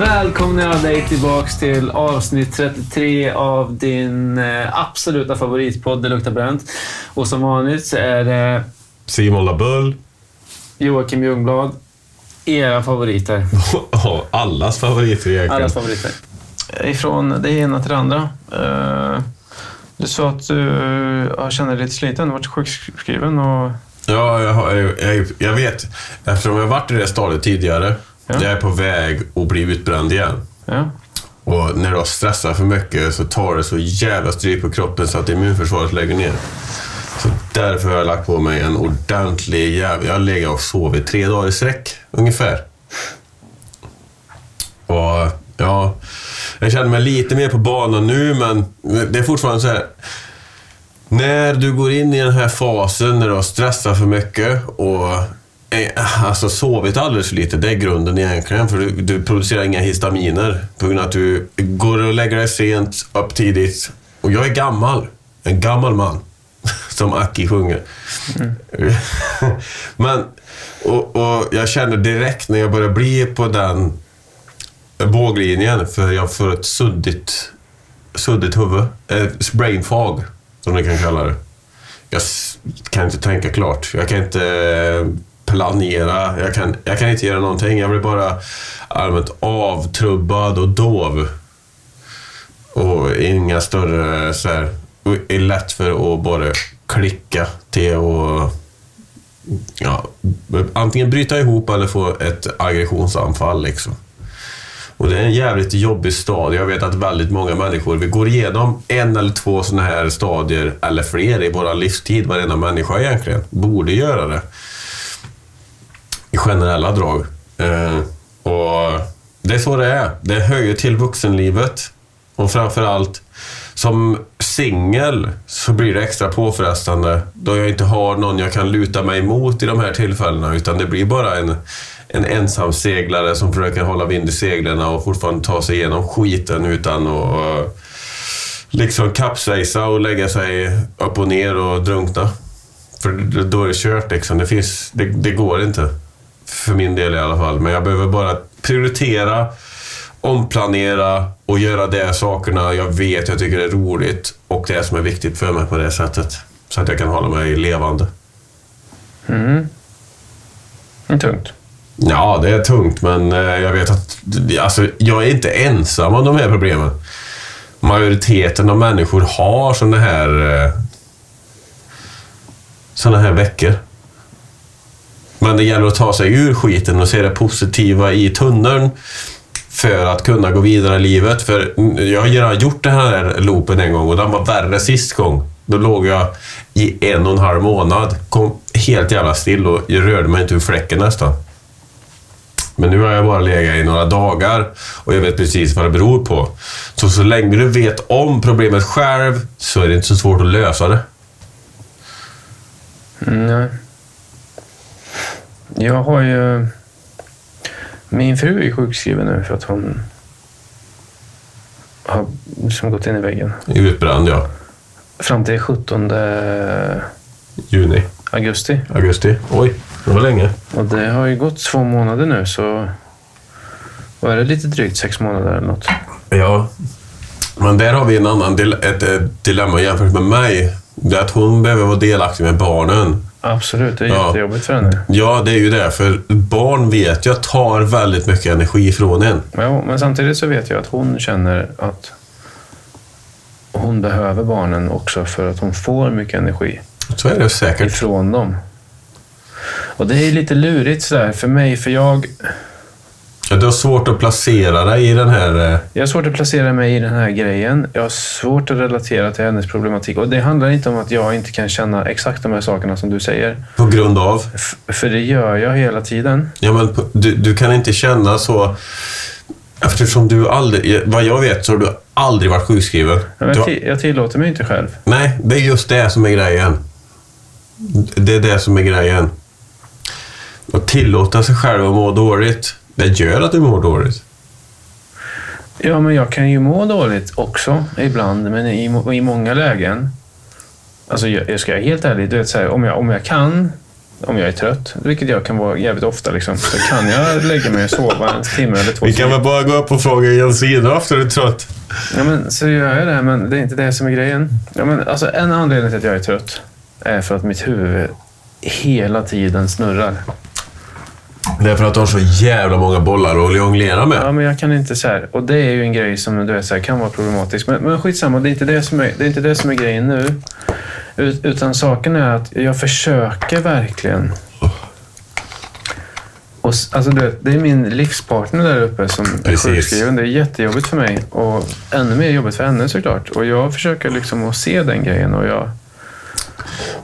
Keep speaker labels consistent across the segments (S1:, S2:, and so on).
S1: välkomnar jag dig tillbaks till avsnitt 33 av din eh, absoluta favoritpodd Det luktar bränt. Och som vanligt så är det
S2: Simon Labull.
S1: Joakim Ljungblad. Era favoriter.
S2: Allas favoriter egentligen.
S1: Allas favoriter. Ifrån det ena till det andra. Eh, Du sa att du känner dig lite sliten. Du har varit sjukskriven och...
S2: Ja, jag, jag, jag vet. Eftersom jag har varit i det stadiet tidigare.
S1: Ja.
S2: Jag är på väg att bli utbränd igen.
S1: Ja.
S2: Och när du har stressat för mycket så tar det så jävla stryk på kroppen så att immunförsvaret lägger ner. Så därför har jag lagt på mig en ordentlig jävla... Jag har legat och sovit tre dagar i sträck, ungefär. Och ja, jag känner mig lite mer på banan nu, men det är fortfarande så här. När du går in i den här fasen när du har stressat för mycket och alltså sovit alldeles för lite, det är grunden egentligen. För du, du producerar inga histaminer på grund av att du går och lägger dig sent, upp tidigt. Och jag är gammal. En gammal man. Som Aki sjunger. Men, och, och jag känner direkt när jag börjar bli på den våglinjen, för jag får ett suddigt, suddigt huvud. Eh, brain fog, som ni kan kalla det. Jag kan inte tänka klart. Jag kan inte eh, planera. Jag kan, jag kan inte göra någonting. Jag blir bara allmänt avtrubbad och dov. Och inga större så här, är lätt för att bara klicka till och ja, antingen bryta ihop eller få ett aggressionsanfall. Liksom. Och det är en jävligt jobbig stadie. Jag vet att väldigt många människor, vi går igenom en eller två sådana här stadier, eller fler, i vår livstid. Varenda människa egentligen borde göra det. Generella drag. Eh, och det är så det är. Det höjer till vuxenlivet. Och framförallt som singel så blir det extra påfrestande då jag inte har någon jag kan luta mig emot i de här tillfällena. Utan det blir bara en, en ensam seglare som försöker hålla vind i seglen och fortfarande ta sig igenom skiten utan att eh, liksom kapsejsa och lägga sig upp och ner och drunkna. För då är det kört liksom. Det, finns, det, det går inte. För min del i alla fall. Men jag behöver bara prioritera, omplanera och göra de sakerna jag vet jag tycker är roligt och det som är viktigt för mig på det sättet. Så att jag kan hålla mig levande.
S1: Mm. Det är tungt.
S2: Ja, det är tungt, men eh, jag vet att alltså, jag är inte ensam om de här problemen. Majoriteten av människor har såna här eh, såna här veckor. Men det gäller att ta sig ur skiten och se det positiva i tunneln för att kunna gå vidare i livet. För jag har redan gjort den här loopen en gång och den var värre sist gång. Då låg jag i en och en halv månad, kom helt jävla still och jag rörde mig inte ur fläcken nästan. Men nu har jag bara legat i några dagar och jag vet precis vad det beror på. Så så länge du vet om problemet själv så är det inte så svårt att lösa det.
S1: Mm. Jag har ju... Min fru är sjukskriven nu för att hon har liksom gått in i väggen.
S2: Utbränd, ja.
S1: Fram till 17
S2: Juni,
S1: augusti.
S2: augusti. Oj, det var länge.
S1: Och det har ju gått två månader nu så... Vad är det? Lite drygt sex månader eller något.
S2: Ja. Men där har vi en annan ett, ett dilemma jämfört med mig. Det är att hon behöver vara delaktig med barnen.
S1: Absolut, det är
S2: Ja.
S1: jättejobbigt för henne.
S2: Ja, det är ju det. För barn vet jag tar väldigt mycket energi från en.
S1: Ja, men samtidigt så vet jag att hon känner att hon behöver barnen också för att hon får mycket energi
S2: Så är det säkert.
S1: ifrån dem. Och det är lite lurigt sådär för mig, för jag,
S2: Ja, du har svårt att placera dig i den här... eh,
S1: jag har svårt att placera mig i den här grejen. Jag har svårt att relatera till hennes problematik. Och det handlar inte om att jag inte kan känna exakt de här sakerna som du säger.
S2: På grund av...
S1: F- för det gör jag hela tiden.
S2: Ja, men du, du kan inte känna så... Eftersom du aldrig... Vad jag vet så har du aldrig varit sjukskriven.
S1: Jag,
S2: har,
S1: jag tillåter mig inte själv.
S2: nej, det är just det som är grejen. Det är det som är grejen. Att tillåta sig själv att må dåligt, det gör att du mår dåligt.
S1: Ja, men jag kan ju må dåligt också ibland, men i, i många lägen. Alltså, jag, jag ska vara helt ärlig, du vet, så här, om, jag, om jag kan om jag är trött, vilket jag kan vara jävligt ofta, liksom, så kan jag lägga mig och sova en timme eller två.
S2: Vi kan väl bara gå upp och fråga efter du är trött.
S1: Ja, men så gör jag det, men det är inte det som är grejen. Ja, men, alltså, en anledning till att jag är trött är för att mitt huvud hela tiden snurrar.
S2: Det är för att du har så jävla många bollar att jonglera med.
S1: Ja, men jag kan inte så här. Och det är ju en grej som du vet, så här, kan vara problematisk. Men, men skitsamma, det är, inte det, som är, det är inte det som är grejen nu. Ut, utan saken är att jag försöker verkligen. Och, s- alltså, du vet, det är min livspartner där uppe som är
S2: Precis.
S1: sjukskriven. Det är jättejobbigt för mig. Och ännu mer jobbigt för henne såklart. Och jag försöker liksom att se den grejen. Och jag,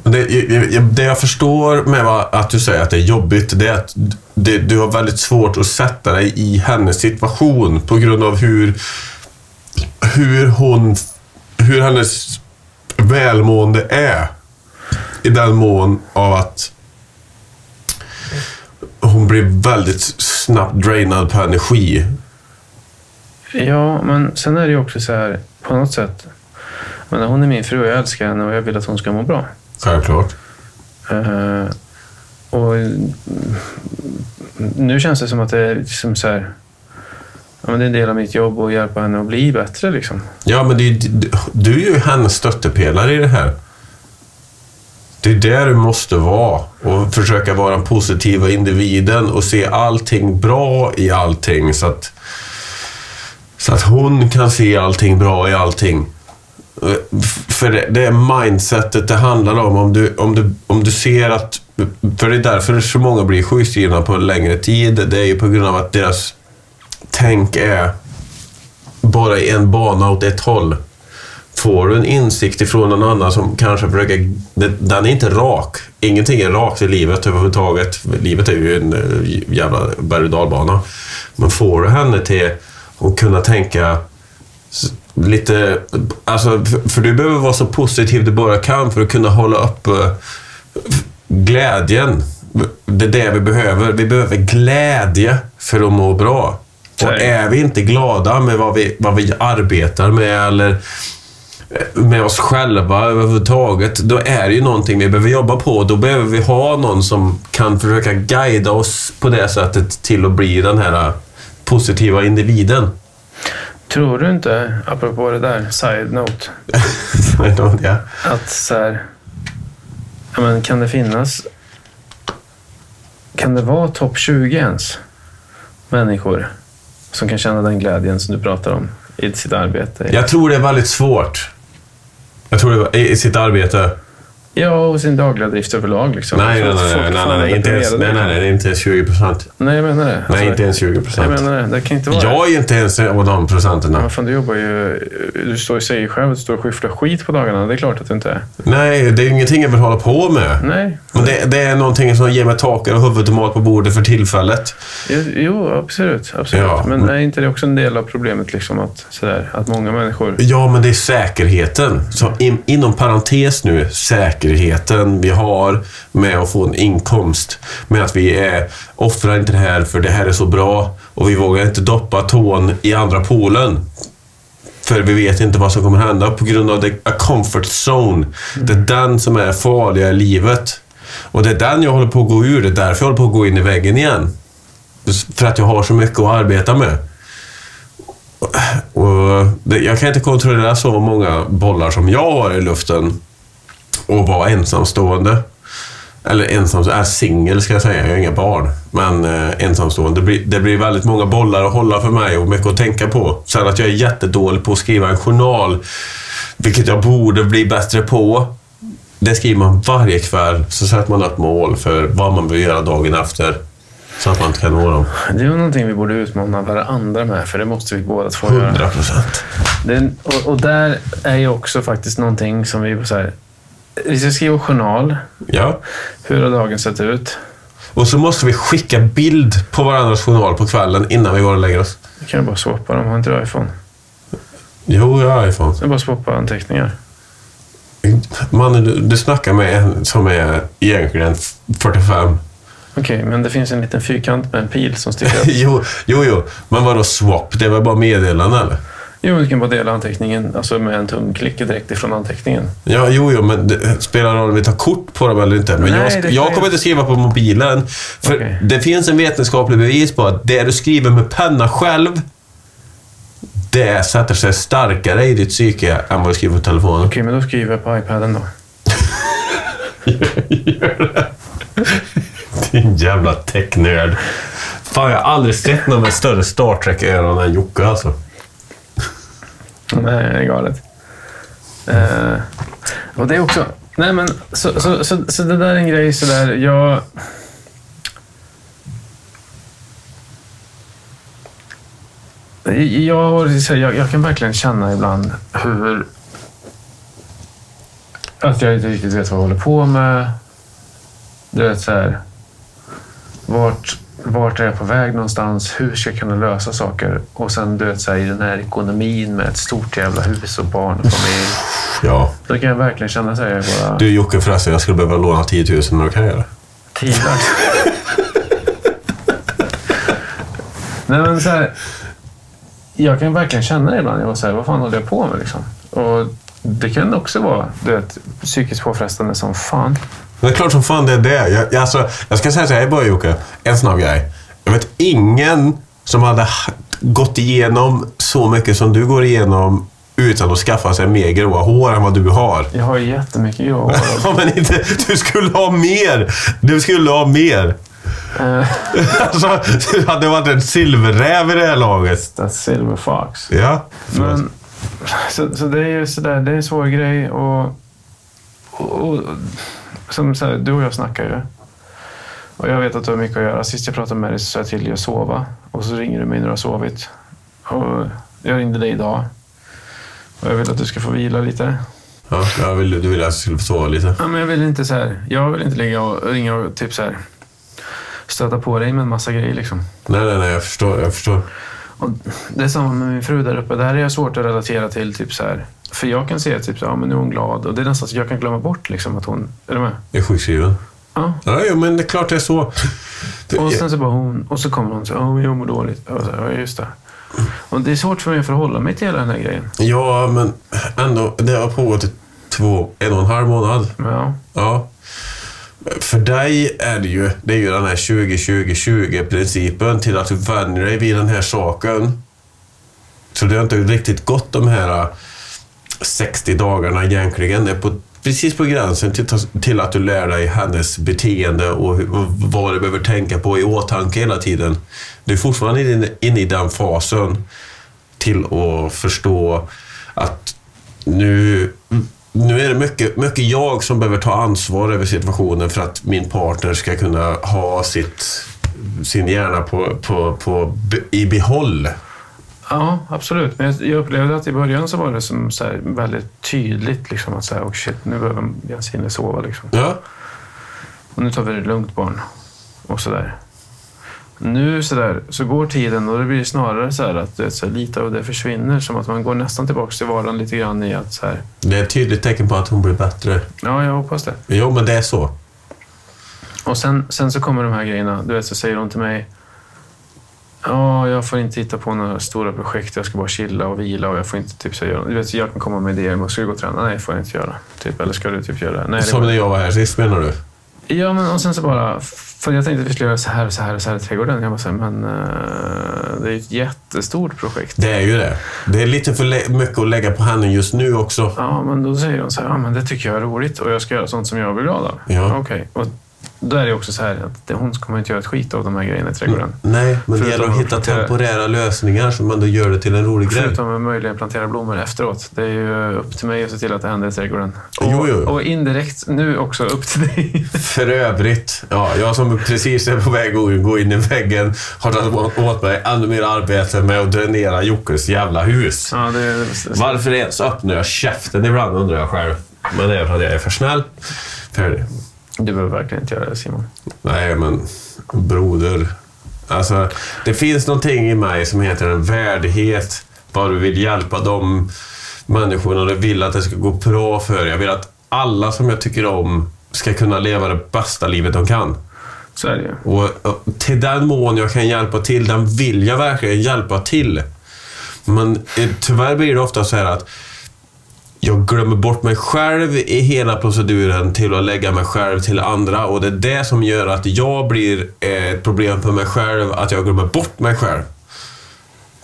S2: men Det, jag- det jag förstår med att du säger att det är jobbigt, det är att det, du har väldigt svårt att sätta dig i hennes situation på grund av hur, hur hon, hur hennes välmående är. I den mån av att hon blir väldigt snabbt drainad på energi.
S1: Ja, men sen är det ju också så här på något sätt. Men hon är min fru och jag älskar henne och jag vill att hon ska må bra.
S2: Självklart.
S1: Eh, och nu känns det som att det är liksom så här. Ja, men det är en del av mitt jobb att hjälpa henne att bli bättre. Liksom.
S2: Ja, men det, du är ju hennes stöttepelare i det här. Det är där du måste vara och försöka vara den positiva individen och se allting bra i allting så att, så att hon kan se allting bra i allting. För det, det är mindsetet det handlar om. Om du, om, du, om du ser att... För det är därför så många blir sjukskrivna på längre tid. Det är ju på grund av att deras tänk är bara i en bana åt ett håll. Får du en insikt ifrån någon annan som kanske försöker... Den är inte rak. Ingenting är rakt i livet överhuvudtaget. Livet är ju en eh, jävla berg och dalbana. Men får du henne till att kunna tänka lite... Alltså, för, för du behöver vara så positiv du bara kan för att kunna hålla upp eh, glädjen. Det är det vi behöver. Vi behöver glädje för att må bra. Och är vi inte glada med vad vi, vad vi arbetar med eller med oss själva överhuvudtaget, då är det ju någonting vi behöver jobba på. Då behöver vi ha någon som kan försöka guida oss på det sättet till att bli den här positiva individen.
S1: Tror du inte, apropå det där, side note,
S2: ja.
S1: att så här, ja, men kan det finnas... Kan det vara topp 20 ens? Människor som kan känna den glädjen som du pratar om i sitt arbete.
S2: Jag tror det är väldigt svårt. Jag tror det var, i, i sitt arbete.
S1: Ja, och sin dagliga drift överlag. Liksom.
S2: Nej, nej, nej, nej, nej, inte ens, nej, nej, nej, inte ens 20 procent.
S1: Nej, jag menar det. Alltså,
S2: Nej, inte ens 20
S1: Jag
S2: procent.
S1: menar det. Det kan inte vara
S2: Jag är inte ens av de procenten.
S1: Ja, fan, du jobbar ju... Du står och säger själv att du står och skyfflar skit på dagarna. Det är klart att du inte är.
S2: Nej, det är ingenting jag vill hålla på med.
S1: Nej.
S2: Men det, det är någonting som ger mig tak över huvudet och mat på bordet för tillfället.
S1: Jo, Jo, absolut. absolut.
S2: Ja.
S1: Men är inte det också en del av problemet? Liksom, att, sådär, att många människor...
S2: Ja, men det är säkerheten. Så in, inom parentes nu, säkerheten vi har med att få en inkomst. Med att vi är, offrar inte det här för det här är så bra och vi vågar inte doppa tån i andra poolen. För vi vet inte vad som kommer hända på grund av det, a comfort zone. Det är den som är farliga i livet. Och det är den jag håller på att gå ur. Det är därför jag håller på att gå in i väggen igen. För att jag har så mycket att arbeta med. Och det, jag kan inte kontrollera så många bollar som jag har i luften och vara ensamstående. Eller ensamstående, är singel ska jag säga, jag har inga barn. Men eh, ensamstående, det blir, det blir väldigt många bollar att hålla för mig och mycket att tänka på. Sen att jag är jättedålig på att skriva en journal, vilket jag borde bli bättre på. Det skriver man varje kväll, så sätter man upp mål för vad man vill göra dagen efter. Så att man inte kan nå dem.
S1: Det är någonting vi borde utmana varandra med, för det måste vi båda två göra.
S2: 100 procent.
S1: Och, och där är ju också faktiskt någonting som vi... Så här, vi ska skriva journal.
S2: Ja.
S1: Hur har dagen sett ut?
S2: Och så måste vi skicka bild på varandras journal på kvällen innan vi går och lägger oss.
S1: Vi kan ju bara swappa dem. Har inte du iPhone?
S2: Jo, jag har iPhone.
S1: Det är bara swappa anteckningar.
S2: Mannen, du, du snackar med en som är egentligen 45.
S1: Okej, men det finns en liten fyrkant med en pil som sticker upp.
S2: jo, jo, jo. Men vadå swap? Det är väl bara meddelanden eller?
S1: Jo, du kan bara dela anteckningen alltså med en tumklick direkt ifrån anteckningen.
S2: Ja, jo, jo, men det spelar roll om vi tar kort på dem eller inte. Men
S1: Nej,
S2: jag,
S1: det
S2: jag kommer inte skriva på mobilen. För
S1: Okej.
S2: det finns en vetenskaplig bevis på att det du skriver med penna själv, det sätter sig starkare i ditt psyke än vad du skriver på telefonen.
S1: Okej, men då skriver jag på iPaden då.
S2: Din jävla technörd. Fan, jag har aldrig sett någon med större Star Trek-öron än Jocke alltså.
S1: Nej, det är galet. Uh, och det är också... Nej, men så, så, så, så det där är en grej sådär. Jag... Jag, har- jag, jag kan verkligen känna ibland hur... Att jag inte riktigt vet vad jag håller på med. Du vet så här. Vart, vart är jag på väg någonstans? Hur ska jag kunna lösa saker? Och sen du vet så här, i den här ekonomin med ett stort jävla hus och barn och familj.
S2: Ja.
S1: Då kan jag verkligen känna så här, jag bara...
S2: Du Jocke förresten, jag skulle behöva låna 10 000 när du kan göra det.
S1: Tider. Nej men så här, Jag kan verkligen känna det ibland. Jag var så här, vad fan håller jag på med liksom? Och det kan också vara du vet, psykiskt påfrestande som fan.
S2: Det är klart som fan det är det. Jag, jag, alltså, jag ska säga så här början Jocke, en snabb grej. Jag vet ingen som hade ha- gått igenom så mycket som du går igenom utan att skaffa sig mer gråa hår än vad du har.
S1: Jag har ju jättemycket grå hår.
S2: Ja, men inte, du skulle ha mer! Du skulle ha mer!
S1: Eh,
S2: Alltså, du hade varit en silverräv i det här laget.
S1: That's silver fox.
S2: Ja.
S1: Men, så, så det är ju sådär, det är en svår grej och, och, och som så här, du och jag snackar ju. Och jag vet att du har mycket att göra. Sist jag pratade med dig så sa jag till dig att sova. Och så ringer du mig när du har sovit. Och jag ringde dig idag. Och jag vill att du ska få vila lite.
S2: Ja, jag vill, du ville att jag skulle få sova lite.
S1: Ja, men jag vill inte så här, jag vill inte ligga och ringa och typ så här, stöta på dig med en massa grejer liksom.
S2: Nej, nej, nej, jag förstår. Jag förstår.
S1: Och det är samma med min fru där uppe. Det här är jag svårt att relatera till. Typ så här. För jag kan se typ ja, men nu är hon glad. Och det är nästan så jag kan glömma bort liksom, att hon... Är du med?
S2: Är sjukskriven.
S1: Ja.
S2: Ja, jo, men det är klart det är så.
S1: Och sen så bara hon... Och så kommer hon så ja, men jag mår dåligt. Och så, här, ja, just det. Och det är svårt för mig att förhålla mig till hela den här grejen.
S2: Ja, men ändå. Det har pågått i två, en och en halv månad.
S1: Ja.
S2: Ja. För dig är det ju, det är ju den här 20-20-20-principen till att du vänjer dig vid den här saken. Så det har inte riktigt gått de här äh, 60 dagarna egentligen. Det är på, precis på gränsen till, till att du lär dig hennes beteende och och vad du behöver tänka på i åtanke hela tiden. Du är fortfarande inne inne i den fasen till att förstå att nu, nu är det mycket, mycket jag som behöver ta ansvar över situationen för att min partner ska kunna ha sitt, sin hjärna på, på, på, i behåll.
S1: Ja, absolut. Men jag, jag upplevde att i början så var det som så väldigt tydligt liksom att säga, oh shit, nu behöver Jensine sova liksom.
S2: Ja,
S1: Och nu tar vi det lugnt barn. Och sådär. Nu så, där, så går tiden och det blir snarare så att det, så här, lite av det försvinner. Som att man går nästan tillbaka till vardagen lite grann i att så här,
S2: det är ett tydligt tecken på att hon blir bättre.
S1: ja, jag hoppas det.
S2: Jo, men det är så.
S1: Och sen, sen så kommer de här grejerna. Du vet, så säger hon till mig. Ja, jag får inte hitta på några stora projekt. Jag ska bara chilla och vila och jag får inte typ så göra. Du vet, jag kan komma med idéer. Ska du gå och träna? Nej, får jag inte göra. Typ, eller ska du typ göra? Nej, det
S2: Som när jag var här sist menar du?
S1: Ja, men och sen så bara... För jag tänkte att vi skulle göra så här och så här och så här i trädgården. Jag bara så här, men eh, det är ett jättestort projekt.
S2: Det är ju det. Det är lite för mycket att lägga på henne just nu också.
S1: Ja, men då säger hon så här, ja men det tycker jag är roligt och jag ska göra sånt som jag blir glad av.
S2: Ja.
S1: Okej. Och då är det också så här att det, hon kommer inte göra ett skit av de här grejerna i trädgården.
S2: Nej, men det gäller att hitta
S1: plantera-
S2: temporära lösningar som ändå gör det till en rolig grej.
S1: Förutom att möjligen plantera blommor efteråt. Det är ju upp till mig att se till att det händer i trädgården. Och,
S2: Jo, jo.
S1: och indirekt nu också upp till dig.
S2: För övrigt, ja, jag som precis är på väg att gå in i väggen har tagit åt mig ännu mer arbete med att dränera Jockes jävla hus.
S1: Ja, det, det,
S2: Varför ens öppnar jag käften ibland undrar jag själv. Men det är för att jag är för snäll. Färdig.
S1: Du behöver verkligen inte göra det Simon.
S2: Nej, men broder. Alltså, det finns någonting i mig som heter en värdighet. Bara du vill hjälpa de människorna du vill att det ska gå bra för. Jag vill att alla som jag tycker om ska kunna leva det bästa livet de kan.
S1: Så är det.
S2: Och, och till den mån jag kan hjälpa till, den vill jag verkligen hjälpa till. Men eh, tyvärr blir det ofta så här att jag glömmer bort mig själv i hela proceduren till att lägga mig själv till andra och det är det som gör att jag blir eh, ett problem för mig själv, att jag glömmer bort mig själv.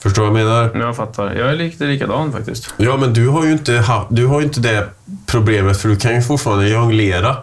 S2: Förstår du vad jag menar?
S1: Jag fattar. Jag är lite likadan faktiskt.
S2: Ja, men du har ju inte, du har inte det problemet för du kan ju fortfarande jonglera.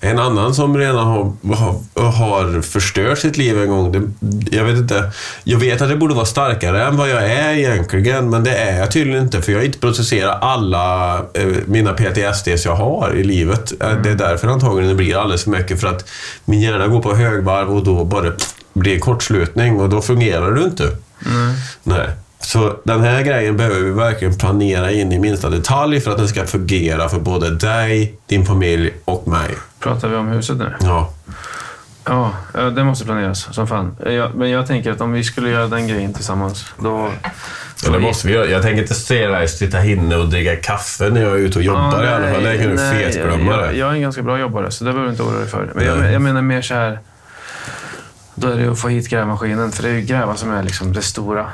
S2: En annan som redan har, har, har förstört sitt liv en gång, det, jag vet inte. Jag vet att det borde vara starkare än vad jag är egentligen, men det är jag tydligen inte för jag har inte processerat alla eh, mina PTSDs jag har i livet. Mm. Det är därför antagligen det blir alldeles för mycket, för att min hjärna går på högvarv och då bara blir det kortslutning och då fungerar du inte.
S1: Mm.
S2: Nej. Så den här grejen behöver vi verkligen planera in i minsta detalj för att den ska fungera för både dig, din familj och mig.
S1: Pratar vi om huset nu?
S2: Ja.
S1: Ja, det måste planeras som fan. Jag, men jag tänker att om vi skulle göra den grejen tillsammans, då...
S2: Ja, det måste vi göra. Jag tänker inte se dig sitta inne och dricka kaffe när jag är ute och jobbar ja, i alla fall. Det kan du fetglömma
S1: jag, jag är en ganska bra jobbare, så det behöver du inte oroa dig för. Men jag, jag menar mer så här... Då är det att få hit grävmaskinen, för det är ju gräva som är liksom det stora.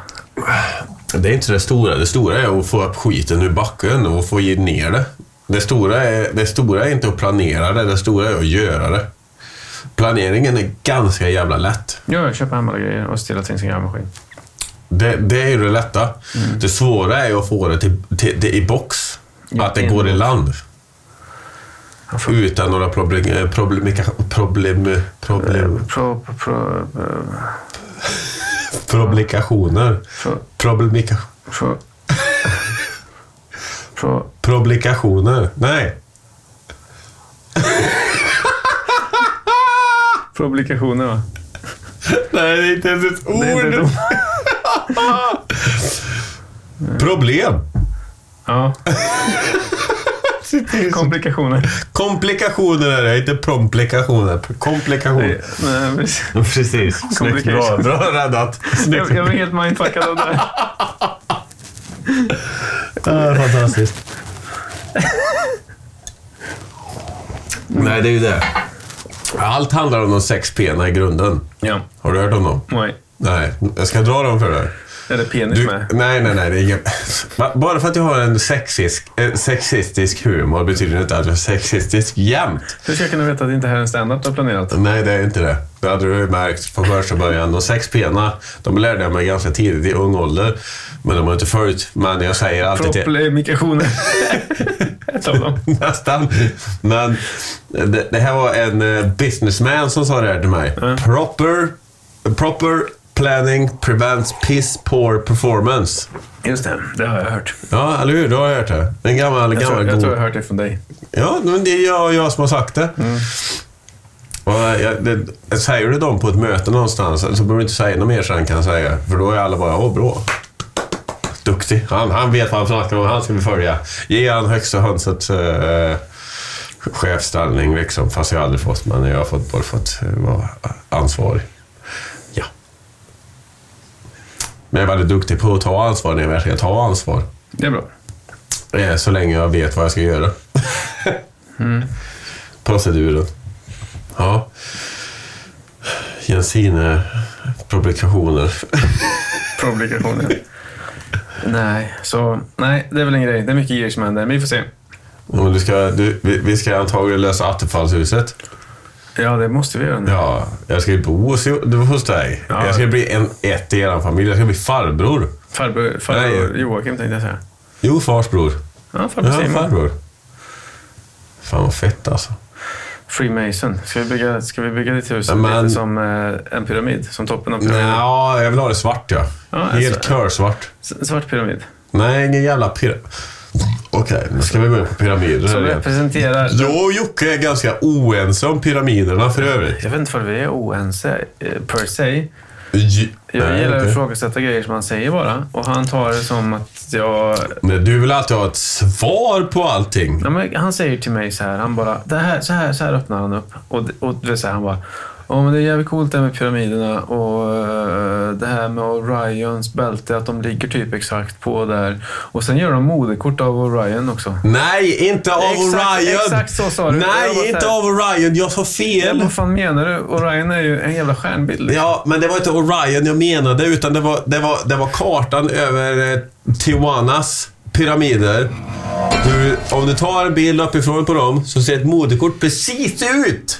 S2: Det är inte det stora. Det stora är att få upp skiten ur backen och få ner det. Det stora, är, det stora är inte att planera det, det stora är att göra det. Planeringen är ganska jävla lätt.
S1: Ja, köpa hem alla grejer och ställa till sin grävmaskin.
S2: Det, det är ju det lätta. Mm. Det svåra är att få det till, till, till i box. Ja, att det går i land. Utan några problem... Problem... Problem... problem.
S1: Pro, pro, pro,
S2: Problikationer. Problemika...
S1: Pro... Pro...
S2: Problikationer. Nej.
S1: Publikationer va?
S2: Nej, det är inte ens ett ord. Problem.
S1: Ja. Komplikationer.
S2: Komplikationer är det, inte promplikationer. Komplikationer.
S1: Nej, precis.
S2: precis. Snyggt. Bra, bra räddat.
S1: Snyggt. Jag, jag var helt mindfuckad av det.
S2: Ja, fantastiskt. Nej, det är ju det. Allt handlar om de sex p i grunden.
S1: Ja.
S2: Har du hört om dem?
S1: Nej.
S2: Nej. Jag ska dra dem för dig.
S1: Är det penis du, med?
S2: Nej, nej, nej. Det är ingen... Bara för att jag har en sexistisk, eh, sexistisk humor betyder det inte att jag är sexistisk jämt.
S1: Hur ska jag kunna veta att det inte här är en standard du har planerat?
S2: Nej, det är inte det. Det hade du märkt från första början. De sex pena, de lärde jag mig ganska tidigt i ung ålder. Men de har inte följt. Men jag säger alltid till...
S1: Proplemikationer.
S2: Ett av dem. Nästan. Men det, det, här var en eh, businessman som sa det här till mig. Mm. Proper, proper planning prevents piss poor performance.
S1: Just det, det har jag hört.
S2: Ja, eller hur? Du har hört det. En gammal,
S1: jag
S2: gammal
S1: tror, jag tror jag har hört det från dig.
S2: Ja, men det är jag och jag som har sagt det. Mm. Och jag, det, säger du dem på ett möte någonstans så behöver du inte säga något mer sen kan jag säga. För då är alla bara, åh bra. Duktig. Han, han vet vad han snackar om. Han ska vi följa. Ge han högsta hönset äh, chefsställning liksom. Fast jag aldrig fått, men jag har fått, bara fått vara ansvarig. Ja. Men jag är väldigt duktig på att ta ansvar när jag verkligen tar ansvar.
S1: Det är bra.
S2: Eh, så länge jag vet vad jag ska göra.
S1: mm.
S2: Proceduren. Ja. Jensine publikationer.
S1: publikationer. nej, så nej, det är väl en grej. Det är mycket grejer som händer, men vi får se.
S2: Du ska, du, vi, vi ska antagligen lösa Attefallshuset.
S1: Ja, det måste vi göra nu.
S2: Ja, jag ska ju bo hos, hos dig. Ja. Jag ska bli en, ett i er familj. Jag ska bli farbror.
S1: Farbror, farbror Joakim tänkte jag säga.
S2: Jo, fars bror.
S1: Ja, farbror
S2: ja, farbror. Fan vad fett alltså.
S1: Freemason. Ska vi bygga, ska vi bygga ditt hus Men, lite som eh, en pyramid? Som toppen av pyramiden?
S2: Ja, jag vill ha det svart ja. ja Helt körsvart.
S1: Svart pyramid?
S2: Nej, ingen jävla pyramid. Okej, okay, nu ska vi gå in på pyramider.
S1: Som representerar...
S2: Jag och Jocke är ganska oense om pyramiderna för övrigt.
S1: Jag vet inte vad vi är oense eh, per se. J jag Nej, gillar att ifrågasätta grejer som han säger bara. Och han tar det som att jag...
S2: Men du vill alltid ha ett svar på allting.
S1: Ja, han säger till mig så här, han bara, det här, så, här så här öppnar han upp. Och, och det säger han bara, Ja, men det är jävligt coolt det här med pyramiderna och eh, det här med Orions bälte, att de ligger typ exakt på där. Och sen gör de modekort av Orion också.
S2: Nej, inte av
S1: Exakt-
S2: Orion!
S1: exakt så sa du.
S2: Nej, inte
S1: här-
S2: av Orion. Jag sa
S1: Ja,
S2: fel.
S1: vad fan menar du? Orion är ju en jävla stjärnbild. liksom.
S2: Ja, men det var inte Orion jag menade, utan det var, det var, det var kartan över eh, Tijuanas pyramider. Hur, om du tar en bild uppifrån på dem så ser ett modekort precis ut!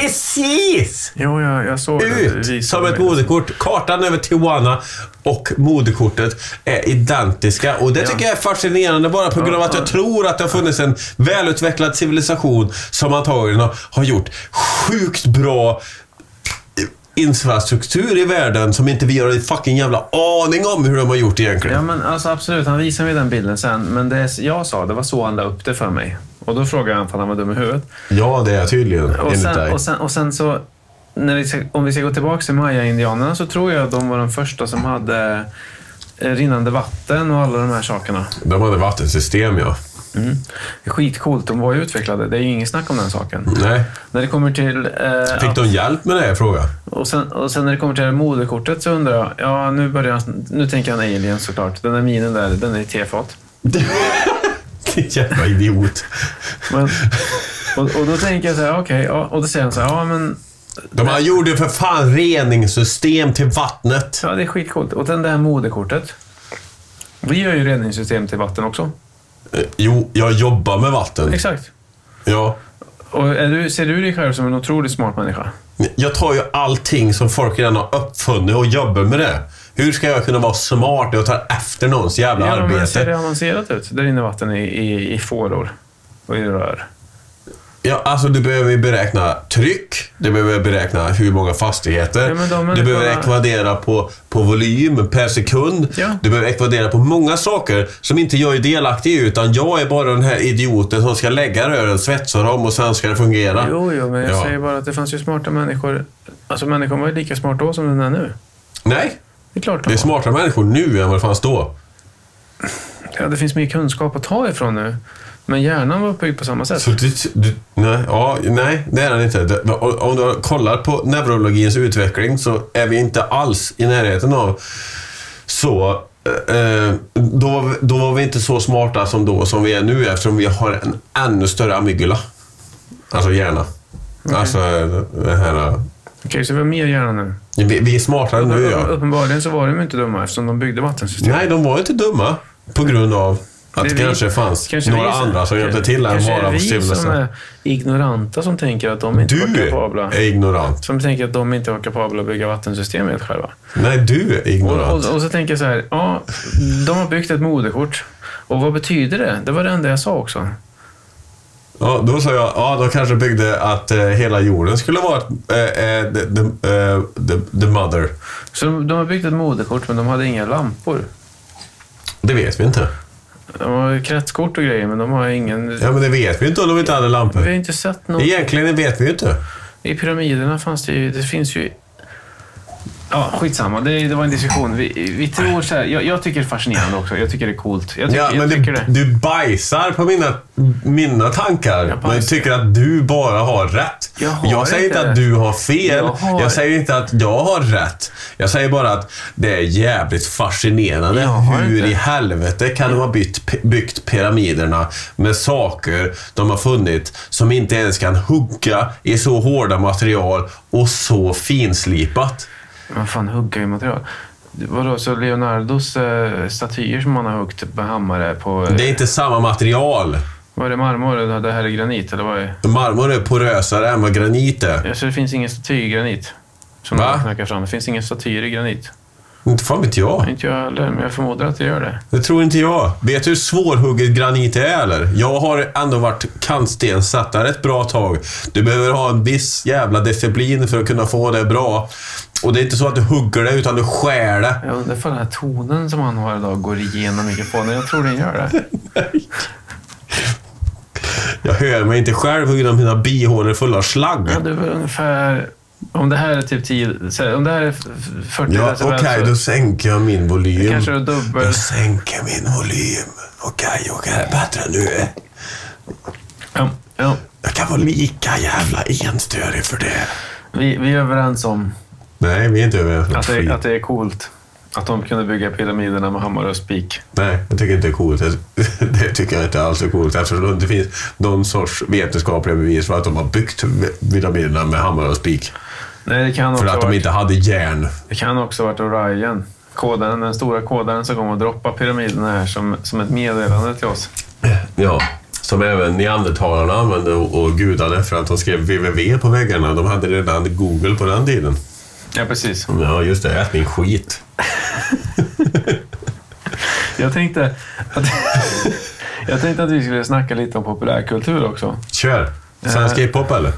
S2: Precis!
S1: Jo, jag, jag såg det.
S2: Ut
S1: Visade
S2: som ett
S1: mig.
S2: modekort. Kartan över Tijuana och modekortet är identiska. Och det
S1: Ja.
S2: tycker jag är fascinerande bara på grund av att
S1: Ja,
S2: jag
S1: ja.
S2: tror att det har funnits en välutvecklad civilisation som antagligen har, har gjort sjukt bra infrastruktur i världen som inte vi har en fucking jävla aning om hur de har gjort egentligen.
S1: Ja, men alltså absolut. Han visade mig den bilden sen. Men det jag sa, det var så han la upp det för mig. Och då frågade jag om han var dum i huvudet.
S2: Ja, det är jag tydligen,
S1: Och sen,
S2: dig.
S1: och sen, och sen så, när vi ska, om vi ska gå tillbaka till maya-indianerna så tror jag att de var de första som hade eh, rinnande vatten och alla de här sakerna.
S2: De hade vattensystem, ja.
S1: Mm. Skitcoolt, de var ju utvecklade. Det är ju ingen snack om den saken.
S2: Nej.
S1: När det kommer till... Eh,
S2: Fick de hjälp med det, jag fråga?
S1: och, sen, och sen när det kommer till det här moderkortet så undrar jag, ja nu börjar nu tänker han alien såklart. Den där minen där, den är i tefat.
S2: Jävla idiot.
S1: Men, och, och då tänker jag så här, okej, ja, och då säger han så här, ja men
S2: De här gjorde ju för fan reningssystem till vattnet.
S1: ja, det är skitcoolt. Och den där moderkortet. Vi gör ju reningssystem till vatten också.
S2: Eh, Jo, jag jobbar med vatten.
S1: Exakt.
S2: Ja.
S1: Och du, ser du dig själv som en otroligt smart människa?
S2: Jag tar ju allting som folk redan har uppfunnit och jobbar med det. Hur ska jag kunna vara smart och ta efter någons jävla
S1: Ja, men ser
S2: arbete?
S1: det avancerat ut? Där inne vatten i, i, i fåror och i rör.
S2: Ja, alltså du behöver ju beräkna tryck, du behöver beräkna hur många fastigheter,
S1: Ja,
S2: du behöver ekvadera på, på volym per sekund,
S1: Ja.
S2: du behöver ekvadera på många saker som inte jag är delaktig i, utan jag är bara den här idioten som ska lägga rören, svetsa dem och sen ska det fungera.
S1: Jo, jo, men jag
S2: Ja.
S1: säger bara att det fanns ju smarta människor. Alltså människan var ju lika smart då som den är nu.
S2: Nej,
S1: Det är klart de
S2: det är smartare människor nu än vad det fanns då.
S1: Ja, det finns mer kunskap att ta ifrån nu. Men hjärnan var uppbyggd på samma sätt.
S2: Så du, du, nej, ja, nej, det är den inte. Om du kollar på neurologins utveckling så är vi inte alls i närheten av så. Eh, då, var vi- då var vi inte så smarta som då som vi är nu eftersom vi har en ännu större amygdala. Alltså hjärna. Alltså eh, det här...
S1: Okej, så vi har mer hjärna nu.
S2: Vi, vi är smartare nu ja.
S1: Uppenbarligen så var de inte dumma eftersom de byggde vattensystem.
S2: Nej, de var inte dumma på grund av att
S1: Det
S2: det,
S1: är vi-
S2: kanske fanns
S1: Kanske
S2: några
S1: som-
S2: andra som hjälpte till att
S1: Kanske är
S2: vara
S1: vi som är ignoranta som tänker att de inte var
S2: Du
S1: kapabla.
S2: är ignorant.
S1: Som tänker att de inte var kapabla att bygga vattensystem helt själva.
S2: Nej, du är
S1: Och,
S2: ignorant.
S1: och, och så tänker jag så här, ja, de har byggt ett moderkort. Och vad betyder det? Det var det enda jag sa också.
S2: Ja, då sa jag, ja, de kanske byggde att eh, hela jorden skulle vara eh, eh, the, the, eh, the, the mother.
S1: Så de, har byggt ett moderkort men de hade inga lampor.
S2: Det vet vi inte.
S1: De har kretskort och grejer men de har ingen...
S2: Ja, men det vet vi inte om de inte hade
S1: Vi har
S2: lampor.
S1: inte sett något.
S2: Egentligen vet vi ju inte.
S1: I pyramiderna fanns det ju... Det finns ju... Ja, skitsamma. Det, det var en diskussion. Vi, vi tror så här, jag, jag tycker det är fascinerande också. Jag tycker det är coolt. Jag tycker,
S2: Ja, men
S1: jag
S2: du,
S1: tycker det.
S2: du bajsar på mina, mina tankar.
S1: Jag
S2: Men tycker att du bara har rätt.
S1: Jag har
S2: säger
S1: inte
S2: att du har fel.
S1: Jag har-
S2: Jag säger inte att jag har rätt. Jag säger bara att det är jävligt fascinerande.
S1: Jag
S2: Hur
S1: inte.
S2: i helvete kan de ha byggt, byggt pyramiderna med saker de har funnit som inte ens kan hugga i så hårda material och så finslipat.
S1: Vad fan, hugga i material. Vadå, så Leonardos eh, statyer som han har huggt med hammare på... Eh,
S2: Det är inte samma material.
S1: Var det marmor? Det här är granit, eller vad är det?
S2: Marmor är porösare än vad granit är.
S1: Ja, så det finns ingen staty i granit? Som
S2: Va?
S1: knackar fram. Det finns ingen statyer i granit?
S2: Inte fan vet jag.
S1: Inte jag heller, men jag förmodar att det gör det.
S2: Det tror inte jag. Vet du hur svårhugget granit är eller? Jag har ändå varit kantstensättare ett bra tag. Du behöver ha en viss jävla disciplin för att kunna få det bra. Och det är inte så att du hugger det, utan du skär det.
S1: Jag undrar ifall den här tonen som han har idag går igenom mikrofonen. Jag tror den gör det.
S2: Jag hör mig inte själv på grund av mina bihålor fulla av slagg.
S1: Ja, du är väl ungefär... Om det här är typ 10... så- Om det här är f- f- 40
S2: Ja, okej,
S1: så
S2: då sänker jag min volym.
S1: kanske är dubbel.
S2: Jag sänker min volym. Okej, okej, det är bättre nu.
S1: Ja, ja.
S2: Jag kan vara lika jävla enstörig för det.
S1: Vi, vi är överens om
S2: Nej, vi är inte överens om
S1: att det, att det är coolt att de kunde bygga pyramiderna med hammare och spik.
S2: Nej, jag tycker inte det är coolt. Det- tycker jag inte alls är coolt eftersom det inte finns någon sorts vetenskapliga bevis för att de har byggt pyramiderna med hammare och spik.
S1: Nej, det kan också,
S2: För att de inte hade järn.
S1: det kan också ha varit Orion. Kodaren, den stora kodaren som kom och droppade pyramiderna här som, som ett meddelande till oss.
S2: Ja, som även neandertalarna använde och och gudarna för att de skrev www på väggarna. De hade redan Google på den tiden.
S1: Ja, precis.
S2: Ja, just det. Ät min skit.
S1: Jag tänkte att, jag tänkte att vi skulle snacka lite om populärkultur också.
S2: Kör! Svensk
S1: Eh.
S2: hiphop eller?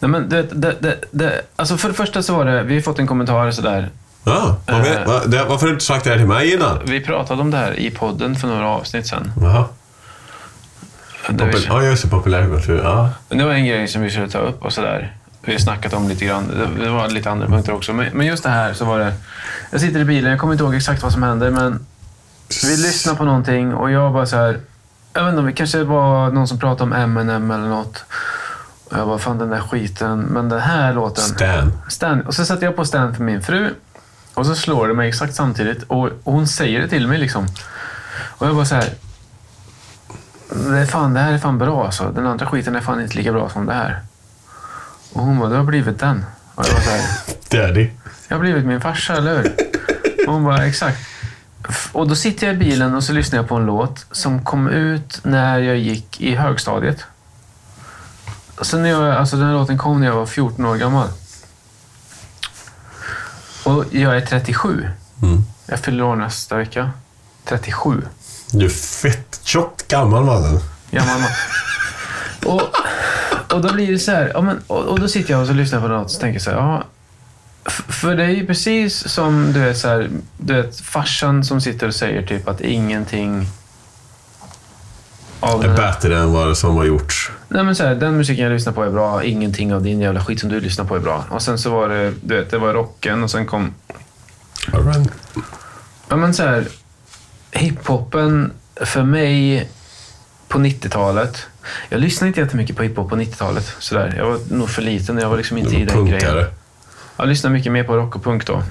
S1: Nej, men det, det, det, det, alltså för det första så var det, vi har fått en kommentar sådär.
S2: Ja,
S1: Eh.
S2: va, det, varför har du inte sagt det här till mig innan?
S1: Vi pratade om det här i podden för några avsnitt sedan.
S2: Jaha.
S1: Där vi-
S2: Popul- ja, just det. Populärkultur. Ja.
S1: Det var en grej som vi skulle ta upp och sådär. Vi har snackat om lite grann. Det- var lite andra punkter också. Men, just det här så var det... Jag sitter i bilen, jag kommer inte ihåg exakt vad som hände, men vi lyssnade på någonting och jag bara så här... Jag vet inte, det kanske var någon som pratade om Eminem eller något. Och jag bara, fan den där skiten. Men den här låten...
S2: Stan.
S1: Stan. Och så sätter jag på Stan för min fru. Och så slår det mig exakt samtidigt. Och, och hon säger det till mig liksom. Och jag bara så här. Det, är fan, det här är fan bra alltså. Den andra skiten är fan inte lika bra som det här. Och hon bara, du har blivit den. Och jag bara så här.
S2: Daddy.
S1: Jag har blivit min farsa, eller hur? Och hon bara, exakt. Och då sitter jag i bilen och så lyssnar jag på en låt som kom ut när jag gick i högstadiet. Så när jag, alltså den här låten kom när jag var 14 år gammal. Och jag är 37.
S2: Mm.
S1: Jag fyller år nästa vecka. 37.
S2: Du är fett tjockt gammal mannen.
S1: Gammal man. Och, och då blir det så här, ja, men, och, och då sitter jag och så lyssnar på något och tänker så här, ja. För det är ju precis som du vet, så här, du vet farsan som sitter och säger typ att ingenting av
S2: Är bättre än vad som har gjorts.
S1: nej men så här, den musiken jag lyssnar på är bra, ingenting av din jävla skit som du lyssnar på är bra. Och sen så var det, du vet, det var rocken och sen kom Ja, men så här, hiphopen för mig på 90-talet. Jag lyssnade inte jättemycket på hiphop på 90-talet. Så där. Jag var nog för liten. Jag var liksom inte i den grejen.
S2: Punkare.
S1: Jag lyssnade mycket mer på rock och punk då.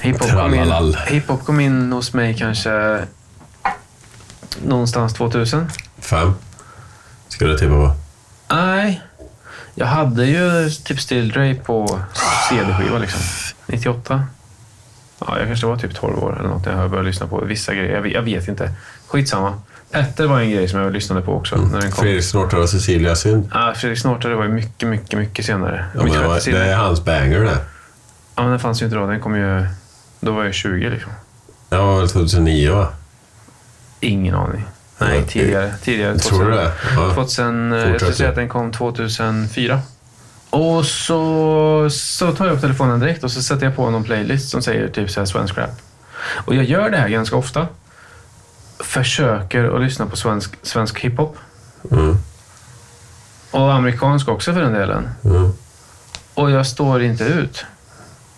S1: Hiphop kom, in, hiphop kom in hos mig kanske någonstans 2000.
S2: Fem. Skulle jag tippa på.
S1: Nej, jag hade ju typ Still Dre på CD-skiva liksom. 98. Ja, jag kanske var typ 12 år eller något när jag började lyssna på vissa grejer. Jag vet inte. Skitsamma. Petter var en grej som jag lyssnade på också när den kom.
S2: Fredrik Snortar och Cecilia Synd.
S1: Ja, Fredrik Snortare var ju mycket, mycket, mycket senare.
S2: Ja, men det, var, det är hans banger det.
S1: Ja, men den fanns ju inte då. Den kom ju... Då var jag 20 liksom.
S2: Det var väl 2009 va?
S1: Ingen aning. Nej,
S2: Ja,
S1: tidigare. tidigare
S2: Tror du det? Ja.
S1: 2000, eh, jag skulle säga att den kom 2004. Och så, så tar jag upp telefonen direkt och så sätter jag på någon playlist som säger typ så här svensk rap. Och jag gör det här ganska ofta. Försöker att lyssna på svensk, svensk hiphop.
S2: Mm.
S1: Och amerikansk också för den delen.
S2: Mm.
S1: Och jag står inte ut.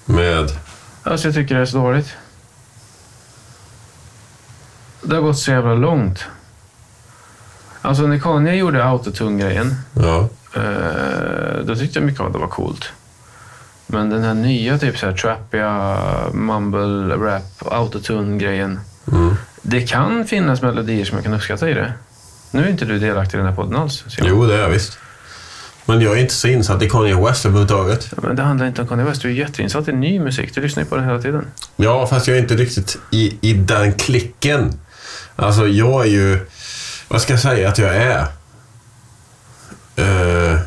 S2: Med...
S1: Alltså jag tycker det är så dåligt. Det har gått så jävla långt. Alltså när Kanye gjorde autotune-grejen,
S2: Ja.
S1: eh, då tyckte jag mycket av det var coolt. Men den här nya typ så här trappiga, mumble, rap, autotune-grejen.
S2: Mm.
S1: Det kan finnas melodier som jag kan uppskatta i det. Nu är inte du delaktig i den här podden alls. Simon.
S2: Jo, det är jag visst. Men jag är inte så insatt i Kanye West överhuvudtaget.
S1: Ja, Men det handlar inte om Kanye West. Du är jätteinsatt i ny musik. Du lyssnar ju på den hela tiden.
S2: Ja, fast jag är inte riktigt i, i den klicken. Alltså, jag är ju... Vad ska jag säga att jag är? Eh,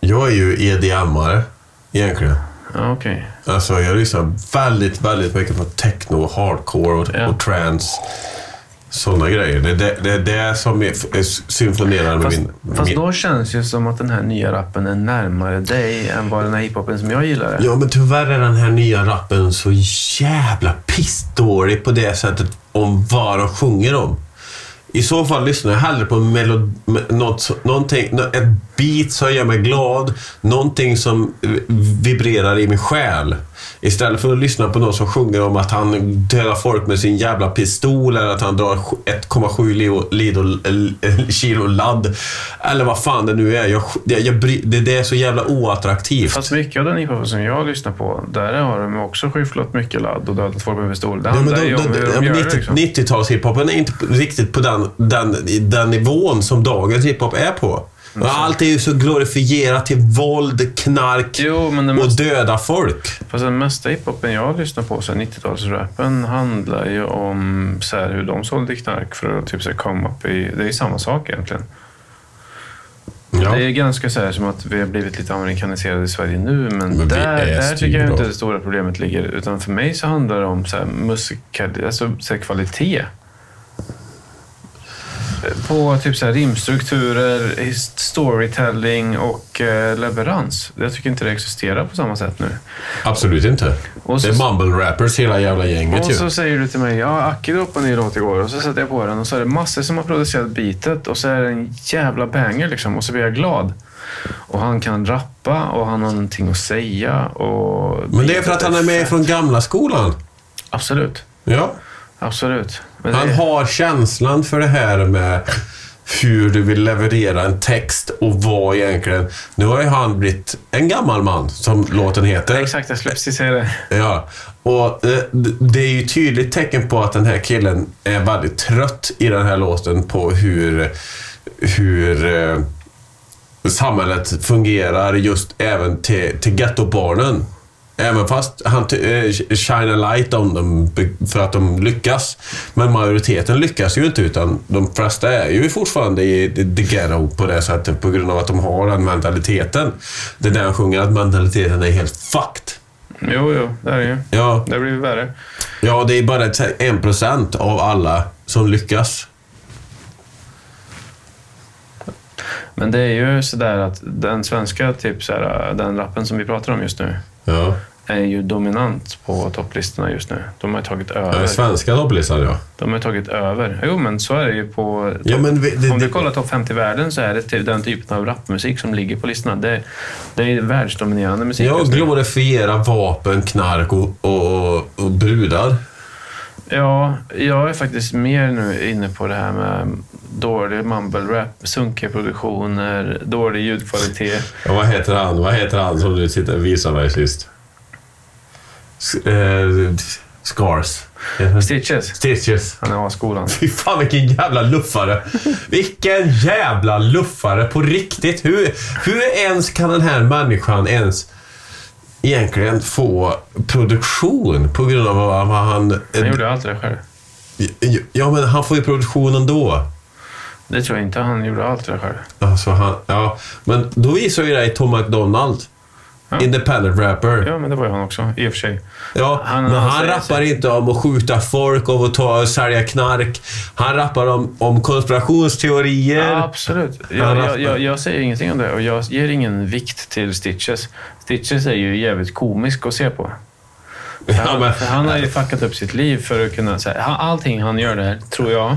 S2: jag är ju EDM-are, egentligen.
S1: Ja, okej.
S2: Alltså, jag lyssnar väldigt, väldigt mycket på techno, hardcore och,
S1: Ja.
S2: och trance. Sådana grejer. Det är det, det, är det som är, är symfonerar med
S1: Fast,
S2: min...
S1: fast
S2: min
S1: då känns det som att den här nya rappen är närmare dig än vad den här hiphopen som jag gillar är.
S2: Ja, men tyvärr är den här nya rappen så jävla pissdålig på det sättet om vad de sjunger om. I så fall lyssnar jag hellre på melod, något, någonting, ett beat som gör mig glad. Någonting som vibrerar i min själ. Istället för att lyssna på någon som sjunger om att han dödar folk med sin jävla pistol eller att han drar 1,7 lido, lido, eh, kilo ladd. Eller vad fan det nu är. Jag, jag, jag, det, det är så jävla oattraktivt.
S1: Fast mycket av den hiphopen som jag lyssnar på, där har de också skyfflat mycket ladd och dödat folk med pistol. Det
S2: Ja, men
S1: handlar
S2: de,
S1: ju om
S2: de,
S1: hur de gör det
S2: 90
S1: liksom.
S2: 90-talshiphopen är inte riktigt på den, den, den nivån som dagens hiphop är på.
S1: Mm.
S2: Allt är ju så glorifierat till våld, knark
S1: Jo, det
S2: och döda folk.
S1: fast den mesta hiphopen jag lyssnar på, så här 90-talsrappen, handlar ju om så här, hur de sålde knark för att typ, så här, komma upp i... Det är ju samma sak egentligen.
S2: Ja.
S1: Det är ganska så här som att vi har blivit lite amerikaniserade i Sverige nu, men,
S2: Men
S1: där,
S2: är
S1: där tycker jag inte det stora problemet ligger. Utan för mig så handlar det om så här musikal, alltså så här kvalitet. På typ så här rimstrukturer, storytelling och eh, leverans. Jag tycker inte det existerar på samma sätt nu.
S2: Absolut inte.
S1: Och
S2: det
S1: så-
S2: är mumble rappers hela jävla gänget
S1: Och
S2: ju.
S1: så säger du till mig, ja Aki droppade en ny låt igår och så sätter jag på den och så är det massor som har producerat beatet och så är det en jävla banger liksom och så blir jag glad. Och han kan rappa och han har någonting att säga och...
S2: Men det är för att han är med från gamla skolan.
S1: Absolut.
S2: Ja.
S1: Absolut. Men
S2: Han
S1: det,
S2: har känslan för det här med hur du vill leverera en text och vad egentligen... Nu har ju han blivit en gammal man, som låten heter.
S1: Exakt, jag skulle precis säga det.
S2: Ja, och eh, det är ju tydligt tecken på att den här killen är väldigt trött i den här låten på hur, hur eh, samhället fungerar just även till, till gettobarnen. Även fast han eh, shine a light on dem för att de lyckas. Men majoriteten lyckas ju inte utan de flesta är ju fortfarande i the- ghetto på det sättet på grund av att de har den mentaliteten. Det är där han sjunger att mentaliteten är helt fucked.
S1: Jo, jo, det är det ju.
S2: Ja,
S1: Det blir värre.
S2: Ja, det är bara en procent av alla som lyckas.
S1: Men det är ju sådär att den svenska, typ såhär, den rappen som vi pratar om just nu,
S2: Ja.
S1: är ju dominant på topplistorna just nu. De har tagit över.
S2: Ja, Svenska topplistan, ja.
S1: De har tagit över. Jo, men så är det ju på...
S2: ja men vi, det,
S1: Om du kollar topp 50 i världen så är det den typen av rapmusik som ligger på listorna. Det, det är världsdominerande musik.
S2: ja,
S1: just nu.
S2: glorifiera vapen, knark och, och, och brudar.
S1: Ja, jag är faktiskt mer nu inne på det här med dålig mumble rap, sunkiga produktioner, dålig ljudkvalitet.
S2: Ja, vad heter han? Vad heter han som du sitter och visade mig sist? Eh, scars.
S1: Stitches,
S2: Stitches.
S1: han är A-skolan.
S2: Fy fan vilken jävla luffare. Vilken jävla luffare på riktigt. Hur, hur ens kan den här människan ens egentligen få produktion på grund av vad han...
S1: Han gjorde allt det själv.
S2: Ja, men han får ju produktion ändå.
S1: Det tror jag inte. Han gjorde allt det själv.
S2: Alltså han, ja. Men då visar ju dig Tom McDonald.
S1: Ja.
S2: Independent rapper.
S1: Ja, men det var ju han också, i och för sig.
S2: Ja,
S1: Han-
S2: men
S1: han
S2: han rappar
S1: sig-
S2: inte om att skjuta folk, om att ta, sälja knark. Han rappar om, om konspirationsteorier.
S1: Ja, absolut.
S2: Han
S1: Jag, jag, jag, jag säger ingenting om det och jag ger ingen vikt till Stitches. Stitches är ju jävligt komisk att se på. För
S2: Ja,
S1: han,
S2: men-
S1: han har ju fuckat upp sitt liv för att kunna... Så här, han- allting han gör där, tror jag,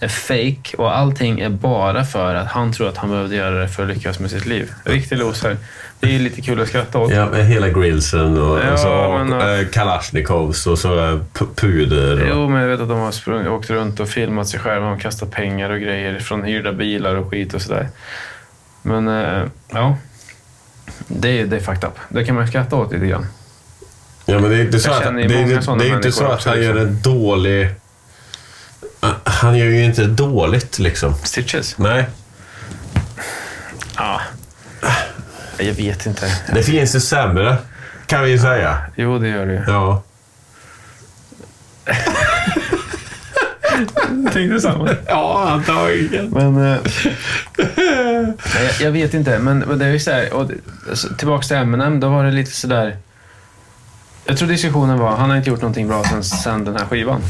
S1: är fake och allting är bara för att han tror att han behövde göra det för att lyckas med sitt liv. Riktig loser. Det är ju lite kul att skratta åt.
S2: Ja, med hela grillsen och,
S1: Ja,
S2: och så
S1: men, ja.
S2: eh, Kalashnikovs och så eh, pu- puder. Och,
S1: Jo, men jag vet att de har sprung, åkt runt och filmat sig själva och kastat pengar och grejer från hyrda bilar och skit och sådär. Men eh, ja, det, är- det är fucked up. Det kan man skratta åt lite grann.
S2: ja, men det är inte så att, det
S1: sådana
S2: det är inte så att han gör
S1: liksom.
S2: en dålig... Han gör ju inte dåligt liksom.
S1: Stitches?
S2: Nej.
S1: Ja. Jag vet inte.
S2: Det finns ju sämre, kan vi ju säga.
S1: Jo, det gör det ju.
S2: Ja.
S1: Tänkte samma.
S2: Ja, antagligen.
S1: Men... Eh, jag, jag vet inte, men, men det är ju så här, och, alltså, Tillbaks till Eminem, då var det lite sådär... Jag tror diskussionen var, han har inte gjort någonting bra sen, sen den här skivan.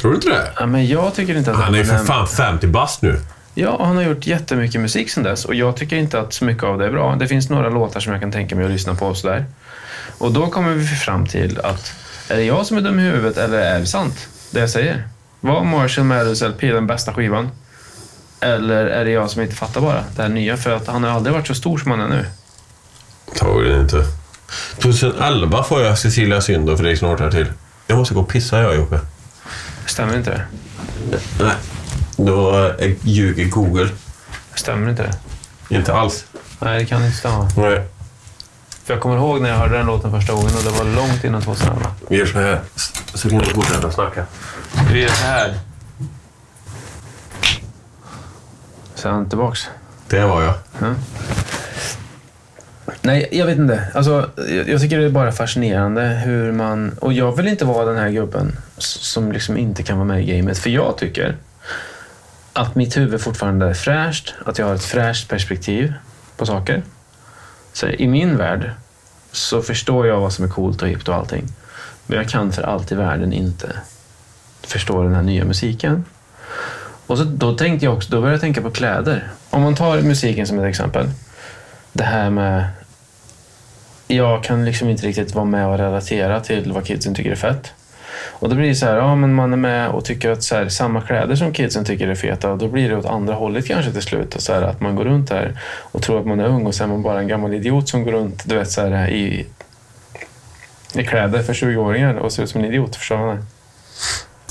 S2: Tror du inte det?
S1: Ja, men jag tycker inte att
S2: Han är ju för
S1: Eminem...
S2: fan 50 bast nu.
S1: Ja, han har gjort jättemycket musik sen dess och jag tycker inte att så mycket av det är bra. Det finns några låtar som jag kan tänka mig att lyssna på och sådär. Och då kommer vi fram till att är det jag som är dum i huvudet eller är det sant, det jag säger? Var Marshall Mathers LP den bästa skivan? Eller är det jag som inte fattar bara det här nya? För att han har aldrig varit så stor som han är nu.
S2: Troligen inte. 2011 får jag Cecilia Synd och Fredrik Snortar till. Jag måste gå och pissa jag Jocke.
S1: Stämmer inte det?
S2: Nej. Då eh, ljuger Google.
S1: Stämmer inte det?
S2: Inte alls.
S1: Nej, det kan inte stämma.
S2: Nej.
S1: För jag kommer ihåg när jag hörde den låten första gången och det var långt innan 2011.
S2: Vi gör så här. Så kan vi fortsätta snacka.
S1: Vi gör så här. Han tillbaks.
S2: Det var jag.
S1: Ja. Nej, jag vet inte. Alltså, jag, tycker det är bara fascinerande hur man... Och jag vill inte vara den här gubben som liksom inte kan vara med i gamet. För jag tycker att mitt huvud fortfarande är fräscht. Att jag har ett fräscht perspektiv på saker. Så i min värld så förstår jag vad som är coolt och hippt och allting. Men jag kan för allt i världen inte förstå den här nya musiken. Och så, då tänkte jag också, då började jag tänka på kläder. Om man tar musiken som ett exempel. Det här med... Jag kan liksom inte riktigt vara med och relatera till vad kidsen tycker är fett. Och då blir det så här, ja men man är med och tycker att så här, samma kläder som kidsen tycker är feta, och då blir det åt andra hållet kanske till slut. Och så här, att man går runt där och tror att man är ung och sen är man bara en gammal idiot som går runt du vet, så här, i, i kläder för 20-åringar och ser ut som en idiot. Förstår du?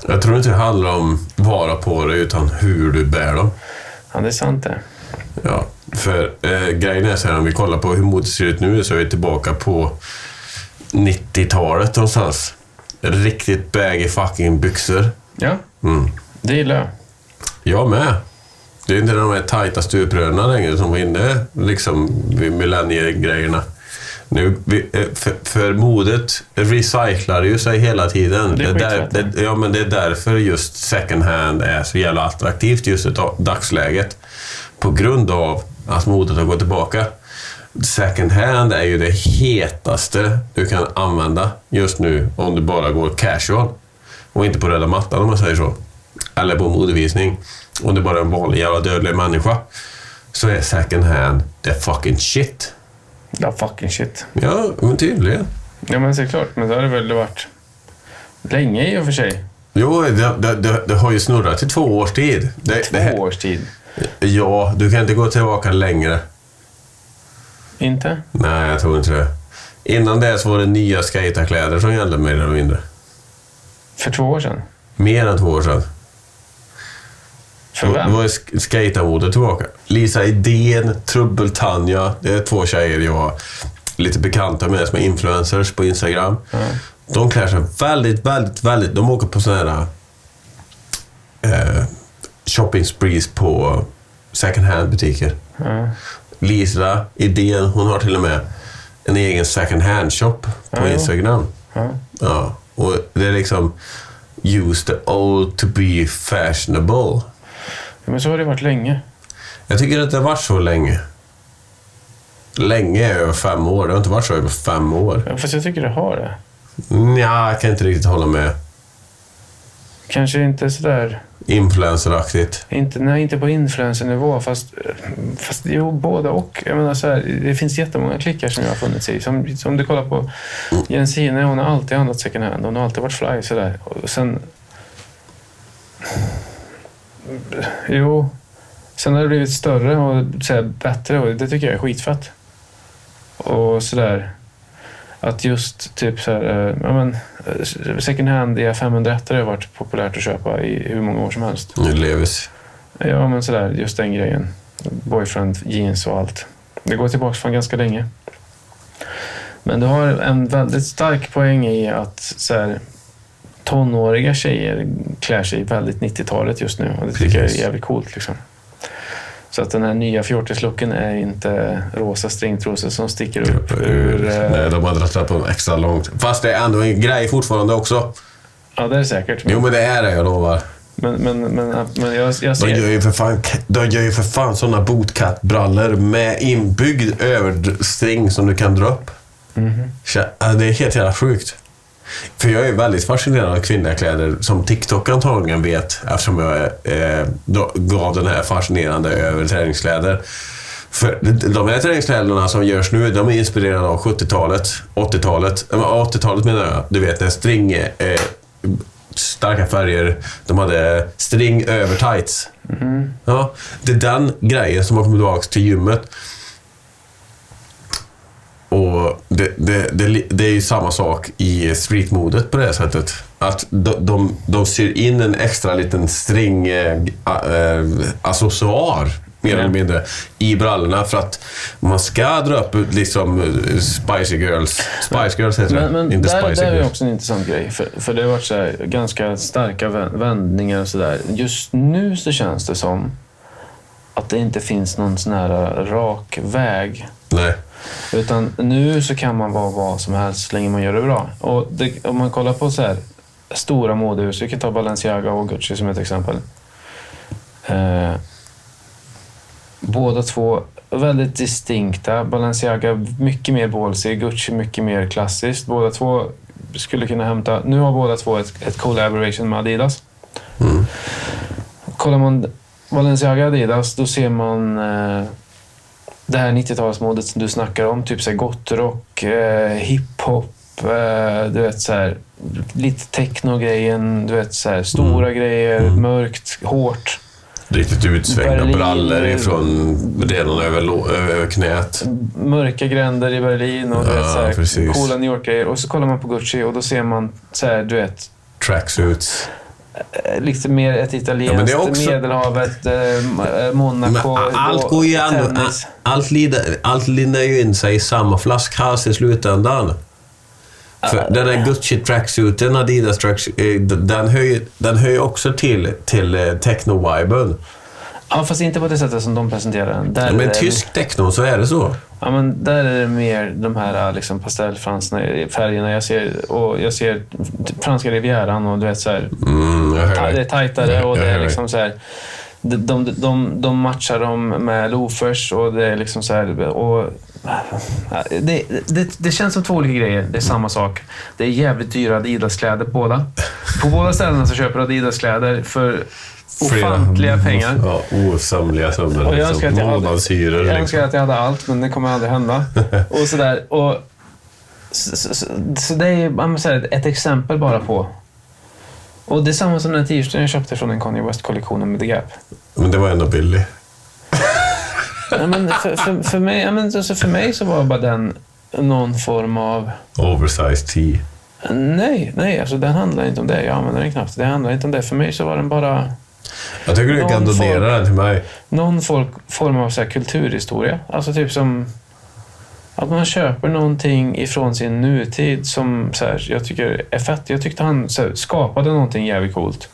S1: Jag
S2: tror inte det handlar om vara på dig utan hur du bär dem.
S1: Ja, det är sant det.
S2: Ja, för eh, grejen är så här, om vi kollar på hur modet ser ut nu så är vi tillbaka på 90-talet någonstans. Riktigt baggy fucking byxor.
S1: Ja,
S2: Mm.
S1: det gillar jag.
S2: Jag med. Det är inte de här tajta stuprören längre som var inne liksom vid millenniegrejerna. Nu, eh, för, för modet recyclar ju sig hela tiden.
S1: Det är
S2: där,
S1: skitfett,
S2: det, ja, men det är därför just second hand är så jävla attraktivt just i da- dagsläget. På grund av att modet har gått tillbaka. Second hand är ju det hetaste du kan använda just nu om du bara går casual. Och inte på röda mattan om man säger så. Eller på modevisning. Om du bara är en vanlig jävla dödlig människa. Så är second hand the fucking shit.
S1: Ja, fucking shit.
S2: Ja, men tydligen.
S1: Ja, men det är klart. Men det har det väl varit länge i och för sig.
S2: Jo, det, det, det, det har ju snurrat i två års tid.
S1: Två års tid.
S2: Ja, du kan inte gå tillbaka längre.
S1: Inte?
S2: Nej, jag tror inte det. Innan dess var det nya skaterkläder som gällde mer eller mindre.
S1: För två år sedan?
S2: Mer än två år sedan.
S1: För
S2: Då
S1: vem?
S2: var sk- skatermodet tillbaka. Lisa Idén, Trubbel-Tanja. Det är två tjejer jag är lite bekanta med som är influencers på Instagram.
S1: Ja.
S2: De klär sig väldigt, väldigt, väldigt... De åker på sådana här eh, shopping sprees på second hand-butiker.
S1: Ja.
S2: Lisa Idén, hon har till och med en egen second hand-shop på
S1: Ja.
S2: Instagram.
S1: Ja.
S2: Ja, och det är liksom use the old to be fashionable.
S1: Ja, Men så har det varit länge.
S2: Jag tycker att det har varit så länge. Länge är över fem år. Det har inte varit så över fem år.
S1: Ja, Fast jag tycker det har det.
S2: Ja, jag kan inte riktigt hålla med.
S1: Kanske inte sådär...
S2: Influenceraktigt.
S1: Inte, nej, inte på influencernivå, fast, fast jo, både och. Jag menar, så här, det finns jättemånga klickar som jag har funnits i. Som, som du kollar på Jensine, hon har alltid handlat second hand. Hon har alltid varit fly. Sådär. Och sen... Jo. Sen har det blivit större och så här, bättre och det tycker jag är skitfett. Och sådär. Att just typ så här, eh, ja, men, second hand i 501 har varit populärt att köpa i hur många år som helst.
S2: Levis.
S1: Ja, men sådär, just den grejen. Boyfriend, jeans och allt. Det går tillbaka från ganska länge. Men du har en väldigt stark poäng i att så här, tonåriga tjejer klär sig väldigt 90-talet just nu. Och det tycker jag är jävligt coolt. Liksom. Så att den här nya fjortislooken är inte rosa stringtrosor som sticker upp ur... eh,
S2: Nej, de har dragit på extra långt. Fast det är ändå en grej fortfarande också.
S1: Ja, det är det säkert.
S2: Jo, men det är det, jag lovar.
S1: Men, men, men, men jag, jag
S2: De
S1: ser...
S2: gör ju för fan, de gör ju för fan såna bootcut-brallor med inbyggd överstring som du kan dra upp. Tja, äh, Det är helt jävla sjukt. För jag är väldigt fascinerad av kvinnliga kläder, som TikTok antagligen vet, eftersom jag eh, gav den här fascinerande över träningskläder. För de- här träningskläderna som görs nu, de är inspirerade av 70-talet, 80-talet. Eh, 80-talet menar jag. Du vet, när string... Eh, starka färger. De hade string över tights. Ja, det är den grejen som har kommit tillbaka till gymmet. Och det, det, det, det är ju samma sak i streetmodet på det sättet. Att de, de, de syr in en extra liten string eh, äh, accessoar, mer eller mindre, i brallorna för att man ska dra upp liksom Spicy Girls. Spice Girls heter
S1: Men,
S2: det,
S1: men
S2: inte
S1: där,
S2: Spicy
S1: där är också en intressant grej. För, för det har varit så här, ganska starka vä- vändningar och sådär. Just nu så känns det som att det inte finns någon sån här rak väg.
S2: Nej.
S1: Utan nu så kan man vara vad som helst så länge man gör det bra. Och det, om man kollar på så här stora modehus, vi kan ta Balenciaga och Gucci som ett exempel. Eh, båda två väldigt distinkta. Balenciaga mycket mer ballsy, Gucci mycket mer klassiskt. Båda två skulle kunna hämta... Nu har båda två ett, ett collaboration med Adidas.
S2: Mm.
S1: Kollar man Balenciaga Adidas, då ser man eh, det här 90-talsmodet som du snackar om. Typ så här gottrock, eh, hiphop, eh, du vet så här, lite techno-grejen, du vet så här, stora grejer, mörkt, hårt.
S2: Riktigt utsvängda
S1: Berlin.
S2: brallor ifrån redan över, över knät.
S1: Mörka gränder i Berlin och vet,
S2: Ja,
S1: så här, coola New York-grejer. Och så kollar man på Gucci och då ser man så här, du vet,
S2: Tracksuits.
S1: Eh, lite mer ett italienskt,
S2: Ja, men också-
S1: Medelhavet, eh,
S2: Men
S1: Monaco,
S2: allt
S1: och
S2: går ju ändå...
S1: tennis.
S2: Allt, lider, allt lindar ju in sig i samma flaskhals i slutändan. För den där Gucci tracksuiten, Adidas tracksuit, eh, den hör ju den hör också till, till eh, techno-viben.
S1: Ja, fast inte på det sättet som de presenterar den. Där
S2: Ja, men tysk techno, så är det så.
S1: Ja, men där är det mer de här liksom, pastellfransarna, färgerna. Jag ser, och jag ser franska rivieran och du vet så här,
S2: Mm,
S1: det är tajtare och det är liksom så här. De, de, de, de matchar dem med loafers och det är liksom så här. Och, ja, det, det, det känns som två olika grejer. Det är samma sak. Det är jävligt dyra Adidas-kläder på båda. På båda ställena så köper Adidas-kläder för ofantliga pengar.
S2: Ja, osamliga summor.
S1: Och jag önskar att jag hade-. Jag
S2: Liksom.
S1: önskar att jag hade allt, men det kommer aldrig hända. och sådär. Och, så, så, så, så det är här, ett exempel bara på... Och det är samma som den t-shirten jag köpte från den Kanye West-kollektionen med The Gap.
S2: Men det var ändå billigt.
S1: Ja, men för, för, för, mig, ja, men alltså för mig så var bara den någon form av...
S2: Oversized tee.
S1: Nej, nej, alltså den handlar inte om det. Jag använder den knappt. Det handlar inte om det. För mig så var den bara
S2: Jag tycker du kan donera den till mig.
S1: någon folk, form av så kulturhistoria. Alltså typ som att man köper någonting ifrån sin nutid som så här, jag tycker är fett. Jag tyckte han här, skapade någonting jävligt coolt.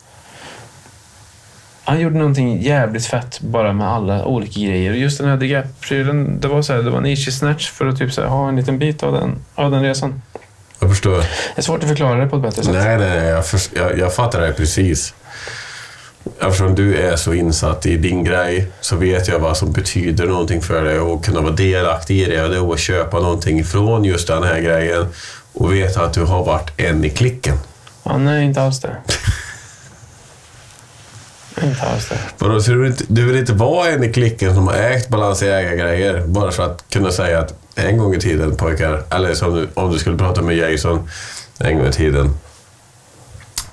S1: Han gjorde någonting jävligt fett bara med alla olika grejer. Just den här The Gap-prylen, det var så här, det var en easy snatch för att typ så här, ha en liten bit av den, av den resan.
S2: Jag förstår.
S1: Det är svårt att förklara det på ett bättre sätt.
S2: Nej, nej. Jag, förs- jag, jag fattar det precis. Eftersom du är så insatt i din grej så vet jag vad som betyder någonting för dig och kunna vara delaktig i det och köpa någonting från just den här grejen och veta att du har varit en i klicken.
S1: Ja, nej, inte alls det. inte alls det.
S2: Vadå, så du, vill inte, du vill inte vara en i klicken som har ägt balansägargrejer bara för att kunna säga att en gång i tiden pojkar, eller som du, om du skulle prata med Jason en gång i tiden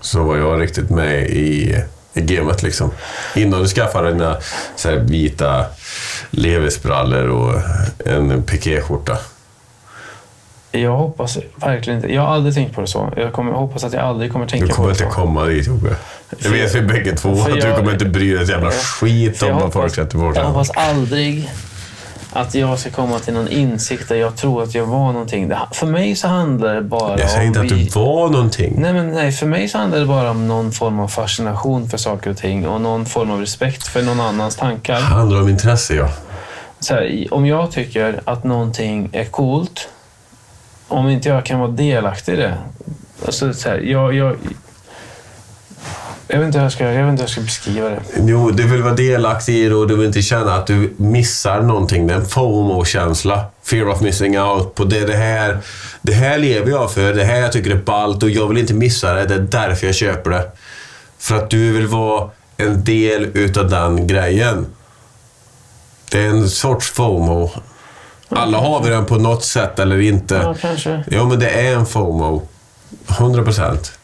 S2: så var jag riktigt med i gamet liksom. Innan du skaffade dina så här, vita levisbrallor och en pikéskjorta.
S1: Jag hoppas verkligen inte. Jag har aldrig tänkt på det så. Jag kommer, hoppas att jag aldrig kommer tänka
S2: Du kommer
S1: på det
S2: inte
S1: så.
S2: komma dit Jobbe. Det vet vi bägge två. Att du
S1: jag-
S2: kommer inte bry dig ett jävla skit om vad folk sätter på
S1: Jag hoppas aldrig att jag ska komma till någon insikt där jag tror att jag var någonting. För mig så handlar det bara
S2: Jag säger
S1: om...
S2: inte att du var någonting.
S1: Nej, men nej, för mig så handlar det bara om någon form av fascination för saker och ting och någon form av respekt för någon annans tankar.
S2: Det handlar om intresse, ja.
S1: Här, om jag tycker att någonting är coolt, om inte jag kan vara delaktig i det. Alltså, så här, jag, jag, jag, vet inte hur jag, ska, jag vet inte hur jag ska beskriva det.
S2: Jo, du vill vara delaktig i det och du vill inte känna att du missar någonting. Det är en FOMO-känsla. Fear of missing out. På det, det, här, det här lever jag för. Det här jag tycker är ballt och jag vill inte missa det. Det är därför jag köper det. För att du vill vara en del utav den grejen. Det är en sorts FOMO. Alla har vi den på något sätt eller inte.
S1: Ja, kanske.
S2: Jo, men det är en FOMO. 100 procent.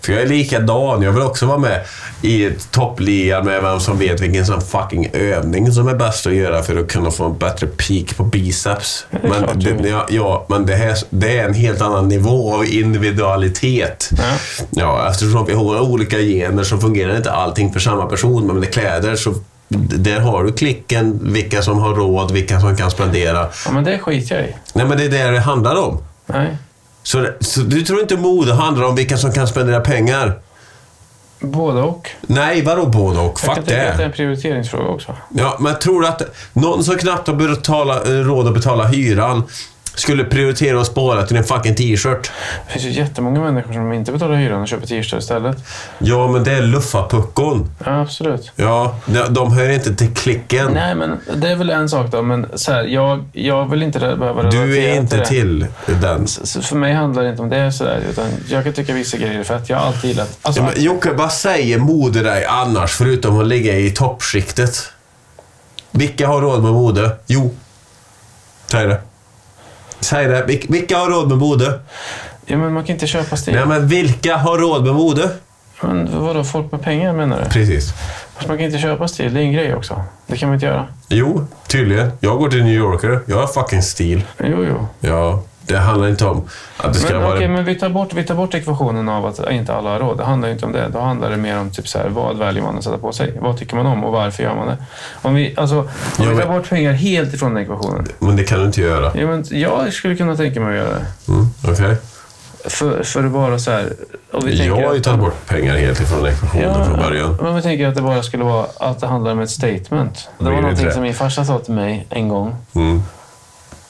S2: För jag är likadan. Jag vill också vara med i toppligan med vem som vet vilken sån fucking övning som är bäst att göra för att kunna få en bättre peak på biceps. Men, det, ja, ja, men det, här, det är en helt annan nivå av individualitet.
S1: Ja.
S2: Ja, eftersom vi har olika gener så fungerar inte allting för samma person. Men med kläder så där har du klicken, vilka som har råd, vilka som kan spendera.
S1: ja, men det skiter jag i.
S2: Nej, men det är det det handlar om.
S1: Nej.
S2: Så, det- så du tror inte mode handlar om vilka som kan spendera pengar?
S1: Både och.
S2: Nej, vadå både och?
S1: Jag
S2: Fuck
S1: kan tycka att det är
S2: det.
S1: en prioriteringsfråga också.
S2: Ja, men tror du att någon som knappt har betala, råd att betala hyran skulle prioritera att spara till en fucking t-shirt?
S1: Det finns ju jättemånga människor som inte betalar hyran och köper t-shirtar istället.
S2: Ja, men det är luffapuckon.
S1: Ja, absolut.
S2: Ja, de, hör inte till klicken.
S1: Nej, men det är väl en sak då. Men så här, jag, jag vill inte behöva relatera
S2: Du är inte
S1: det.
S2: till den.
S1: Så för mig handlar det inte om det sådär, utan jag kan tycka vissa grejer är fett. Jag har alltid gillat... Alltså,
S2: Ja, men Jocke, vad säger mode dig annars, förutom att ligga i toppskiktet? Vilka har råd med mode? Jo. Säg det. Säg det. Vil- Vilka har råd med mode?
S1: ja, men man kan inte köpa stil.
S2: Nej, men vilka har råd med mode?
S1: Men vadå, folk med pengar menar du?
S2: Precis.
S1: Fast man kan inte köpa stil, det är en grej också. Det kan man inte göra.
S2: Jo, tydligen. Jag går till New Yorker. Jag har fucking stil.
S1: Jo, jo.
S2: Ja, det handlar inte om att det ska
S1: Men,
S2: vara...
S1: okej, men vi tar, bort, vi tar bort ekvationen av att inte alla har råd. Det handlar inte om det. Då handlar det mer om typ så här, vad väljer man att sätta på sig? Vad tycker man om och varför gör man det? Om vi, alltså, om
S2: Ja,
S1: vi tar
S2: men-
S1: bort pengar helt ifrån den ekvationen.
S2: Men det kan du inte göra.
S1: Ja, men jag skulle kunna tänka mig att göra det.
S2: Mm, Okej.
S1: För, för att bara så här...
S2: Jag har ju tagit bort pengar helt ifrån ekvationen från början.
S1: Men vi tänker att det bara skulle vara att det handlar om ett statement. Det var någonting som min farsa sa till mig en gång.
S2: Mm.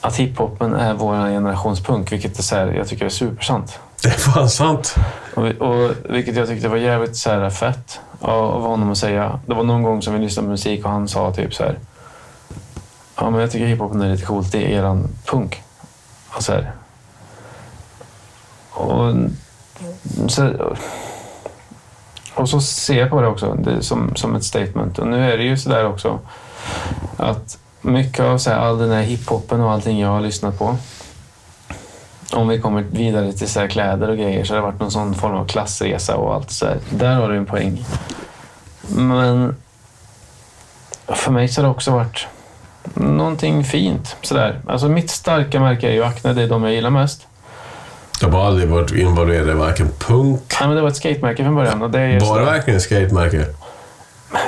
S1: Att hiphopen är vår generations punk, vilket är så här, jag tycker är supersant.
S2: Det är fan sant.
S1: Och, och, vilket jag tyckte var jävligt så här, fett av, av honom att säga. Det var någon gång som vi lyssnade på musik och han sa typ så här. Ja, men jag tycker hiphopen är lite coolt. Det är eran punk. Och så här. Och så, och så ser jag på det också det som, som ett statement. Och nu är det ju så där också att mycket av så här, all den här hiphopen och allting jag har lyssnat på om vi kommer vidare till så här kläder och grejer så har det varit någon sån form av klassresa och allt så här. Där har du en poäng. Men för mig så har det också varit någonting fint. Sådär. Alltså mitt starka märke är ju Acne, det är de jag gillar mest.
S2: Jag har aldrig varit involverad i varken punk...
S1: Ja, men det var ett skatemärke från början. Och det är
S2: Var det verkligen skatemärke?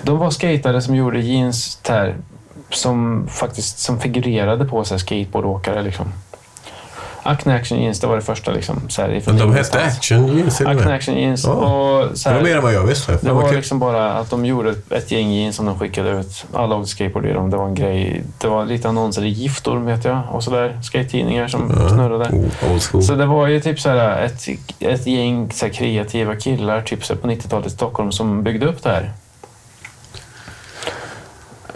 S1: De var skatare som gjorde jeans där, som faktiskt som figurerade på så här skateboardåkare. Liksom. Acne Action Jeans, det var det första. Liksom, så här,
S2: Men de hette Action Jeans
S1: Acne. Action Jeans.
S2: Ja.
S1: Och, så
S2: Det
S1: här,
S2: var mer än vad jag visste.
S1: Det var
S2: kul.
S1: liksom bara att de gjorde ett gäng jeans som de skickade ut. Alla åkte skateboard i dem. Det var en grej. Det var lite annonser i Giftor, vet jag. Och sådär. Skate-tidningar som
S2: Ja.
S1: snurrade.
S2: Oh.
S1: Så det var ju typ så här ett, ett gäng så här kreativa killar typ så här på 90-talet i Stockholm som byggde upp det här.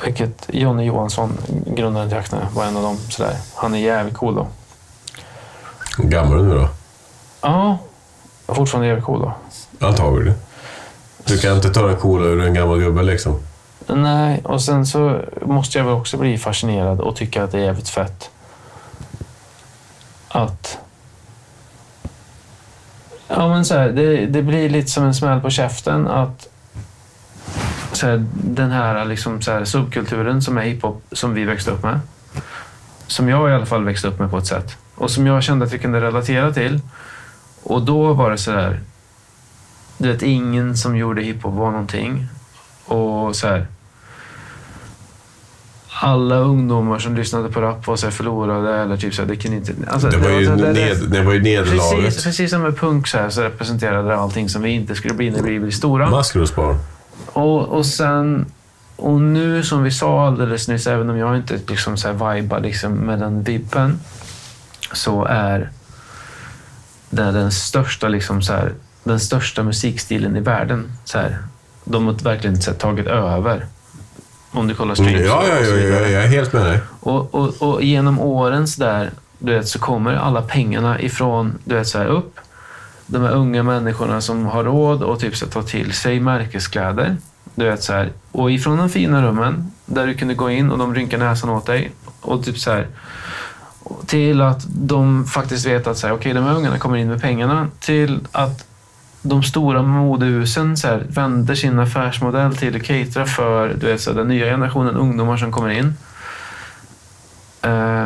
S1: Vilket Jonny Johansson, grundaren till Acne, var en av dem. Så där. Han är jävligt cool då.
S2: Gammal nu då?
S1: Ja, fortfarande jävligt cool då.
S2: Antagligen. Du kan inte ta den coola ur en gammal gubbe liksom.
S1: Nej, och sen så måste jag väl också bli fascinerad och tycka att det är jävligt fett. Att... Ja, men så här, det, det blir lite som en smäll på käften att så här, den här, liksom, så här subkulturen som är hiphop, som vi växte upp med. Som jag i alla fall växte upp med på ett sätt. Och som jag kände att vi kunde relatera till. Och då var det så här... Du vet, ingen som gjorde hiphop var någonting. Och så här. Alla ungdomar som lyssnade på rap var så förlorade eller typ så här, det kunde inte... Alltså,
S2: Det var ju,
S1: det- det-
S2: ned, det var ju nederlaget.
S1: Precis, precis som med punk så, här, så representerade det allting som vi inte skulle bli när vi blir stora.
S2: Maskrosbarn.
S1: Och, och sen... Och nu som vi sa alldeles nyss, även om jag inte liksom så här vibar liksom med den vibben, så är det den största, liksom så här, den största musikstilen i världen. Så här, de har verkligen så här, tagit över. Om du kollar
S2: Mm,
S1: streams
S2: ja, ja, ja, ja,
S1: vidare.
S2: jag är helt med dig.
S1: Och, och, och genom åren så där, du vet, så kommer alla pengarna ifrån du vet, så här, upp. De här unga människorna som har råd och typ så ta till sig märkeskläder. Du vet, så här, och ifrån de fina rummen där du kunde gå in och de rynkar näsan åt dig. Och typ så här, till att de faktiskt vet att så här, okay, de här ungarna kommer in med pengarna. Till att de stora modehusen så här, vänder sin affärsmodell till att catera för du vet, så här, den nya generationen ungdomar som kommer in. Uh,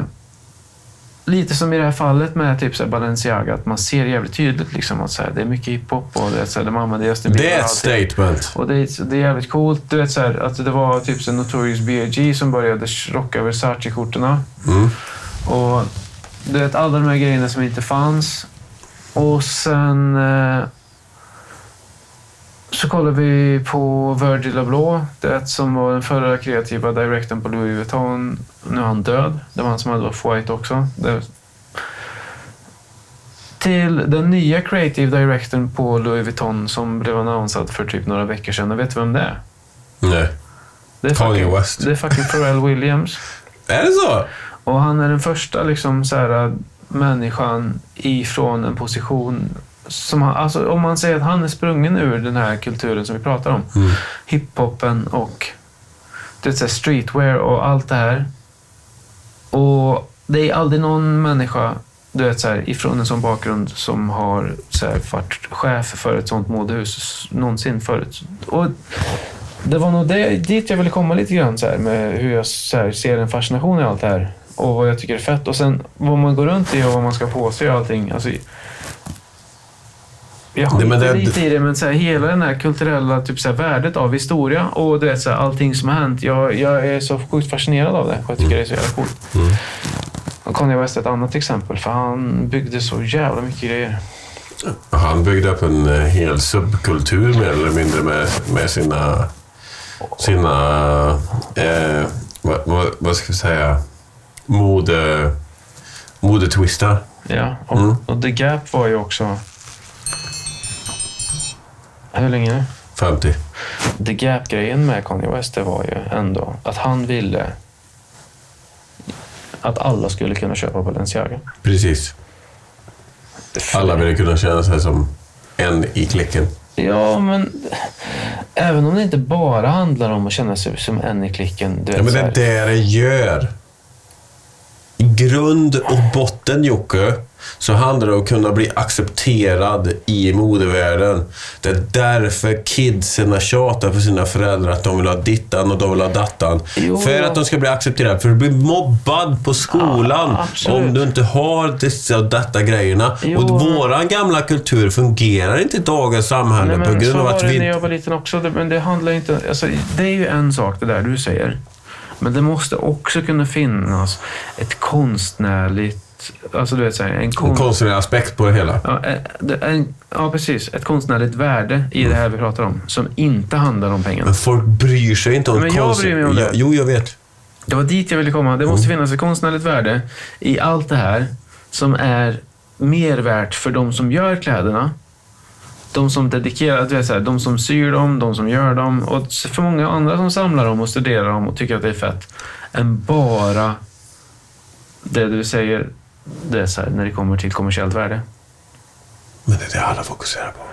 S1: lite som i det här fallet med typ så här Balenciaga, att man ser jävligt tydligt liksom att så här, det är mycket hiphop och det så här, de använder Justin Bieber
S2: Det är ett statement.
S1: Och det, är- det är jävligt coolt. Du vet så här, att det var typ så Notorious B.I.G. som började rocka Versace-skjortorna.
S2: Mm.
S1: Och du vet alla de här grejerna som inte fanns. Och sen eh, så kollar vi på Virgil Abloh, det som var den förra kreativa direktorn på Louis Vuitton. Nu är han död. Det var han som hade Off-White också. Det, till den nya creative directorn på Louis Vuitton som blev annonsad för typ några veckor sedan. Vet du vem det är?
S2: Nej.
S1: Det är
S2: Kanye
S1: fucking,
S2: West.
S1: Det är fucking Pharrell Williams.
S2: Är det så?
S1: Och han är den första liksom, så här, människan ifrån en position som han, alltså, om man säger att han är sprungen ur den här kulturen som vi pratar om.
S2: Mm.
S1: Hiphopen och det här, streetwear och allt det här. Och det är aldrig någon människa du vet, så här, ifrån en sån bakgrund som har så här, varit chef för ett sånt modehus någonsin förut. Och det var nog det, dit jag ville komma lite grann så här, med hur jag så här, ser en fascination i allt det här. Och vad jag tycker är fett. Och sen vad man går runt i och vad man ska på sig och allting. Alltså, jag skiter
S2: det-
S1: lite i det, men så här, hela den här kulturella typ, så här, värdet av historia och du vet, så här, allting som har hänt. Jag, jag är så sjukt fascinerad av det jag tycker det är så jävla coolt.
S2: Mm.
S1: Och Kanye West är ett annat exempel, för han byggde så jävla mycket grejer.
S2: Han byggde upp en eh, hel subkultur mer eller mindre med, med sina, sina eh, vad, vad, vad ska vi säga, mode, modetwistar.
S1: Ja, och,
S2: Mm.
S1: och The Gap var ju också... Hur länge?
S2: 50.
S1: The Gap-grejen med Kanye West det var ju ändå att han ville att alla skulle kunna köpa Balenciaga.
S2: Precis. Alla ville kunna känna sig som en i klicken.
S1: Ja, men även om det inte bara handlar om att känna sig som en i klicken. Du vet,
S2: Ja, men det är det det gör. Grund och botten, Jocke, så handlar det om att kunna bli accepterad i modevärlden. Det är därför kidsen tjatar på sina föräldrar att de vill ha dittan och de vill ha dattan.
S1: Jo.
S2: För att de ska bli accepterade. För du blir mobbad på skolan
S1: Ja,
S2: om du inte har dessa och detta grejerna.
S1: Jo.
S2: Och våran gamla kultur fungerar inte i dagens samhälle
S1: Nej,
S2: på grund
S1: så
S2: av
S1: var
S2: att
S1: det
S2: vi
S1: när
S2: inte...
S1: jag var liten också. Det, men det handlar inte... Alltså, det är ju en sak det där du säger. Men det måste också kunna finnas ett konstnärligt... Alltså du vet, så här, en
S2: En
S1: konst...
S2: konstnärlig aspekt på det hela.
S1: Ja, eh, en, ja, precis. Ett konstnärligt värde i det här vi pratar om. Som inte handlar om pengarna.
S2: Men folk bryr sig inte om
S1: Men jag bryr mig om det.
S2: Jo, jag vet.
S1: Det var dit jag ville komma. Det måste finnas ett konstnärligt värde i allt det här som är mer värt för de som gör kläderna. De som dedikerar, du vet, så här, de som syr dem, de som gör dem och för många andra som samlar dem och studerar dem och tycker att det är fett. Än bara det du säger, det är så här, när det kommer till kommersiellt värde.
S2: Men det är det alla fokuserar på.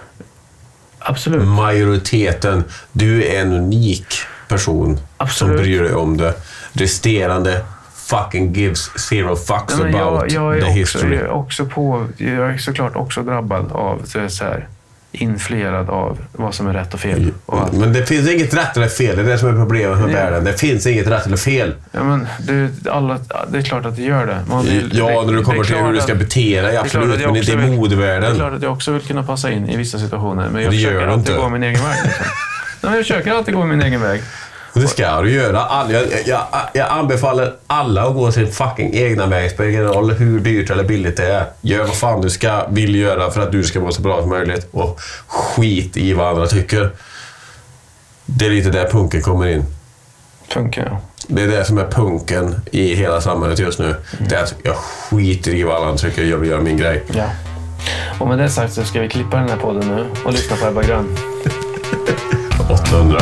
S1: Absolut.
S2: Majoriteten, du är en unik person
S1: Absolut.
S2: som bryr dig om det. Resterande fucking gives zero fucks
S1: men
S2: about
S1: jag, jag,
S2: the
S1: också,
S2: history.
S1: jag är också på, jag är såklart också drabbad av så här, influerad av vad som är rätt och fel. Och allt.
S2: Men det finns inget rätt eller fel. Det är det som är problemet med
S1: Ja.
S2: världen. Det finns inget rätt eller fel.
S1: Ja, men det, alla, det är klart att det gör det. Vill-
S2: Ja,
S1: det-
S2: när du kommer till hur du
S1: att-
S2: ska bete dig,
S1: det är klart
S2: absolut.
S1: att
S2: Men inte i
S1: vill- Det är
S2: modevärlden.
S1: klart att jag också vill kunna passa in i vissa situationer. Men jag
S2: Det
S1: försöker alltid
S2: inte.
S1: gå min egen väg. Liksom. Nej, jag försöker alltid gå min egen väg.
S2: Och Det ska du göra. All, jag, jag, jag anbefaller alla att gå sin fucking egna väg. Spelar ingen roll hur dyrt eller billigt det är. Gör vad fan du ska, vill göra för att du ska må så bra som möjligt. Och skit i vad andra tycker. Det är lite där punken kommer in.
S1: Funkar ja.
S2: Det är det som är punken i hela samhället just nu. Det är att jag skiter i vad alla tycker. Jag vill göra min grej.
S1: ja. Och med det sagt så ska vi klippa den här podden nu och lyssna på Ebba Grön.
S2: 800.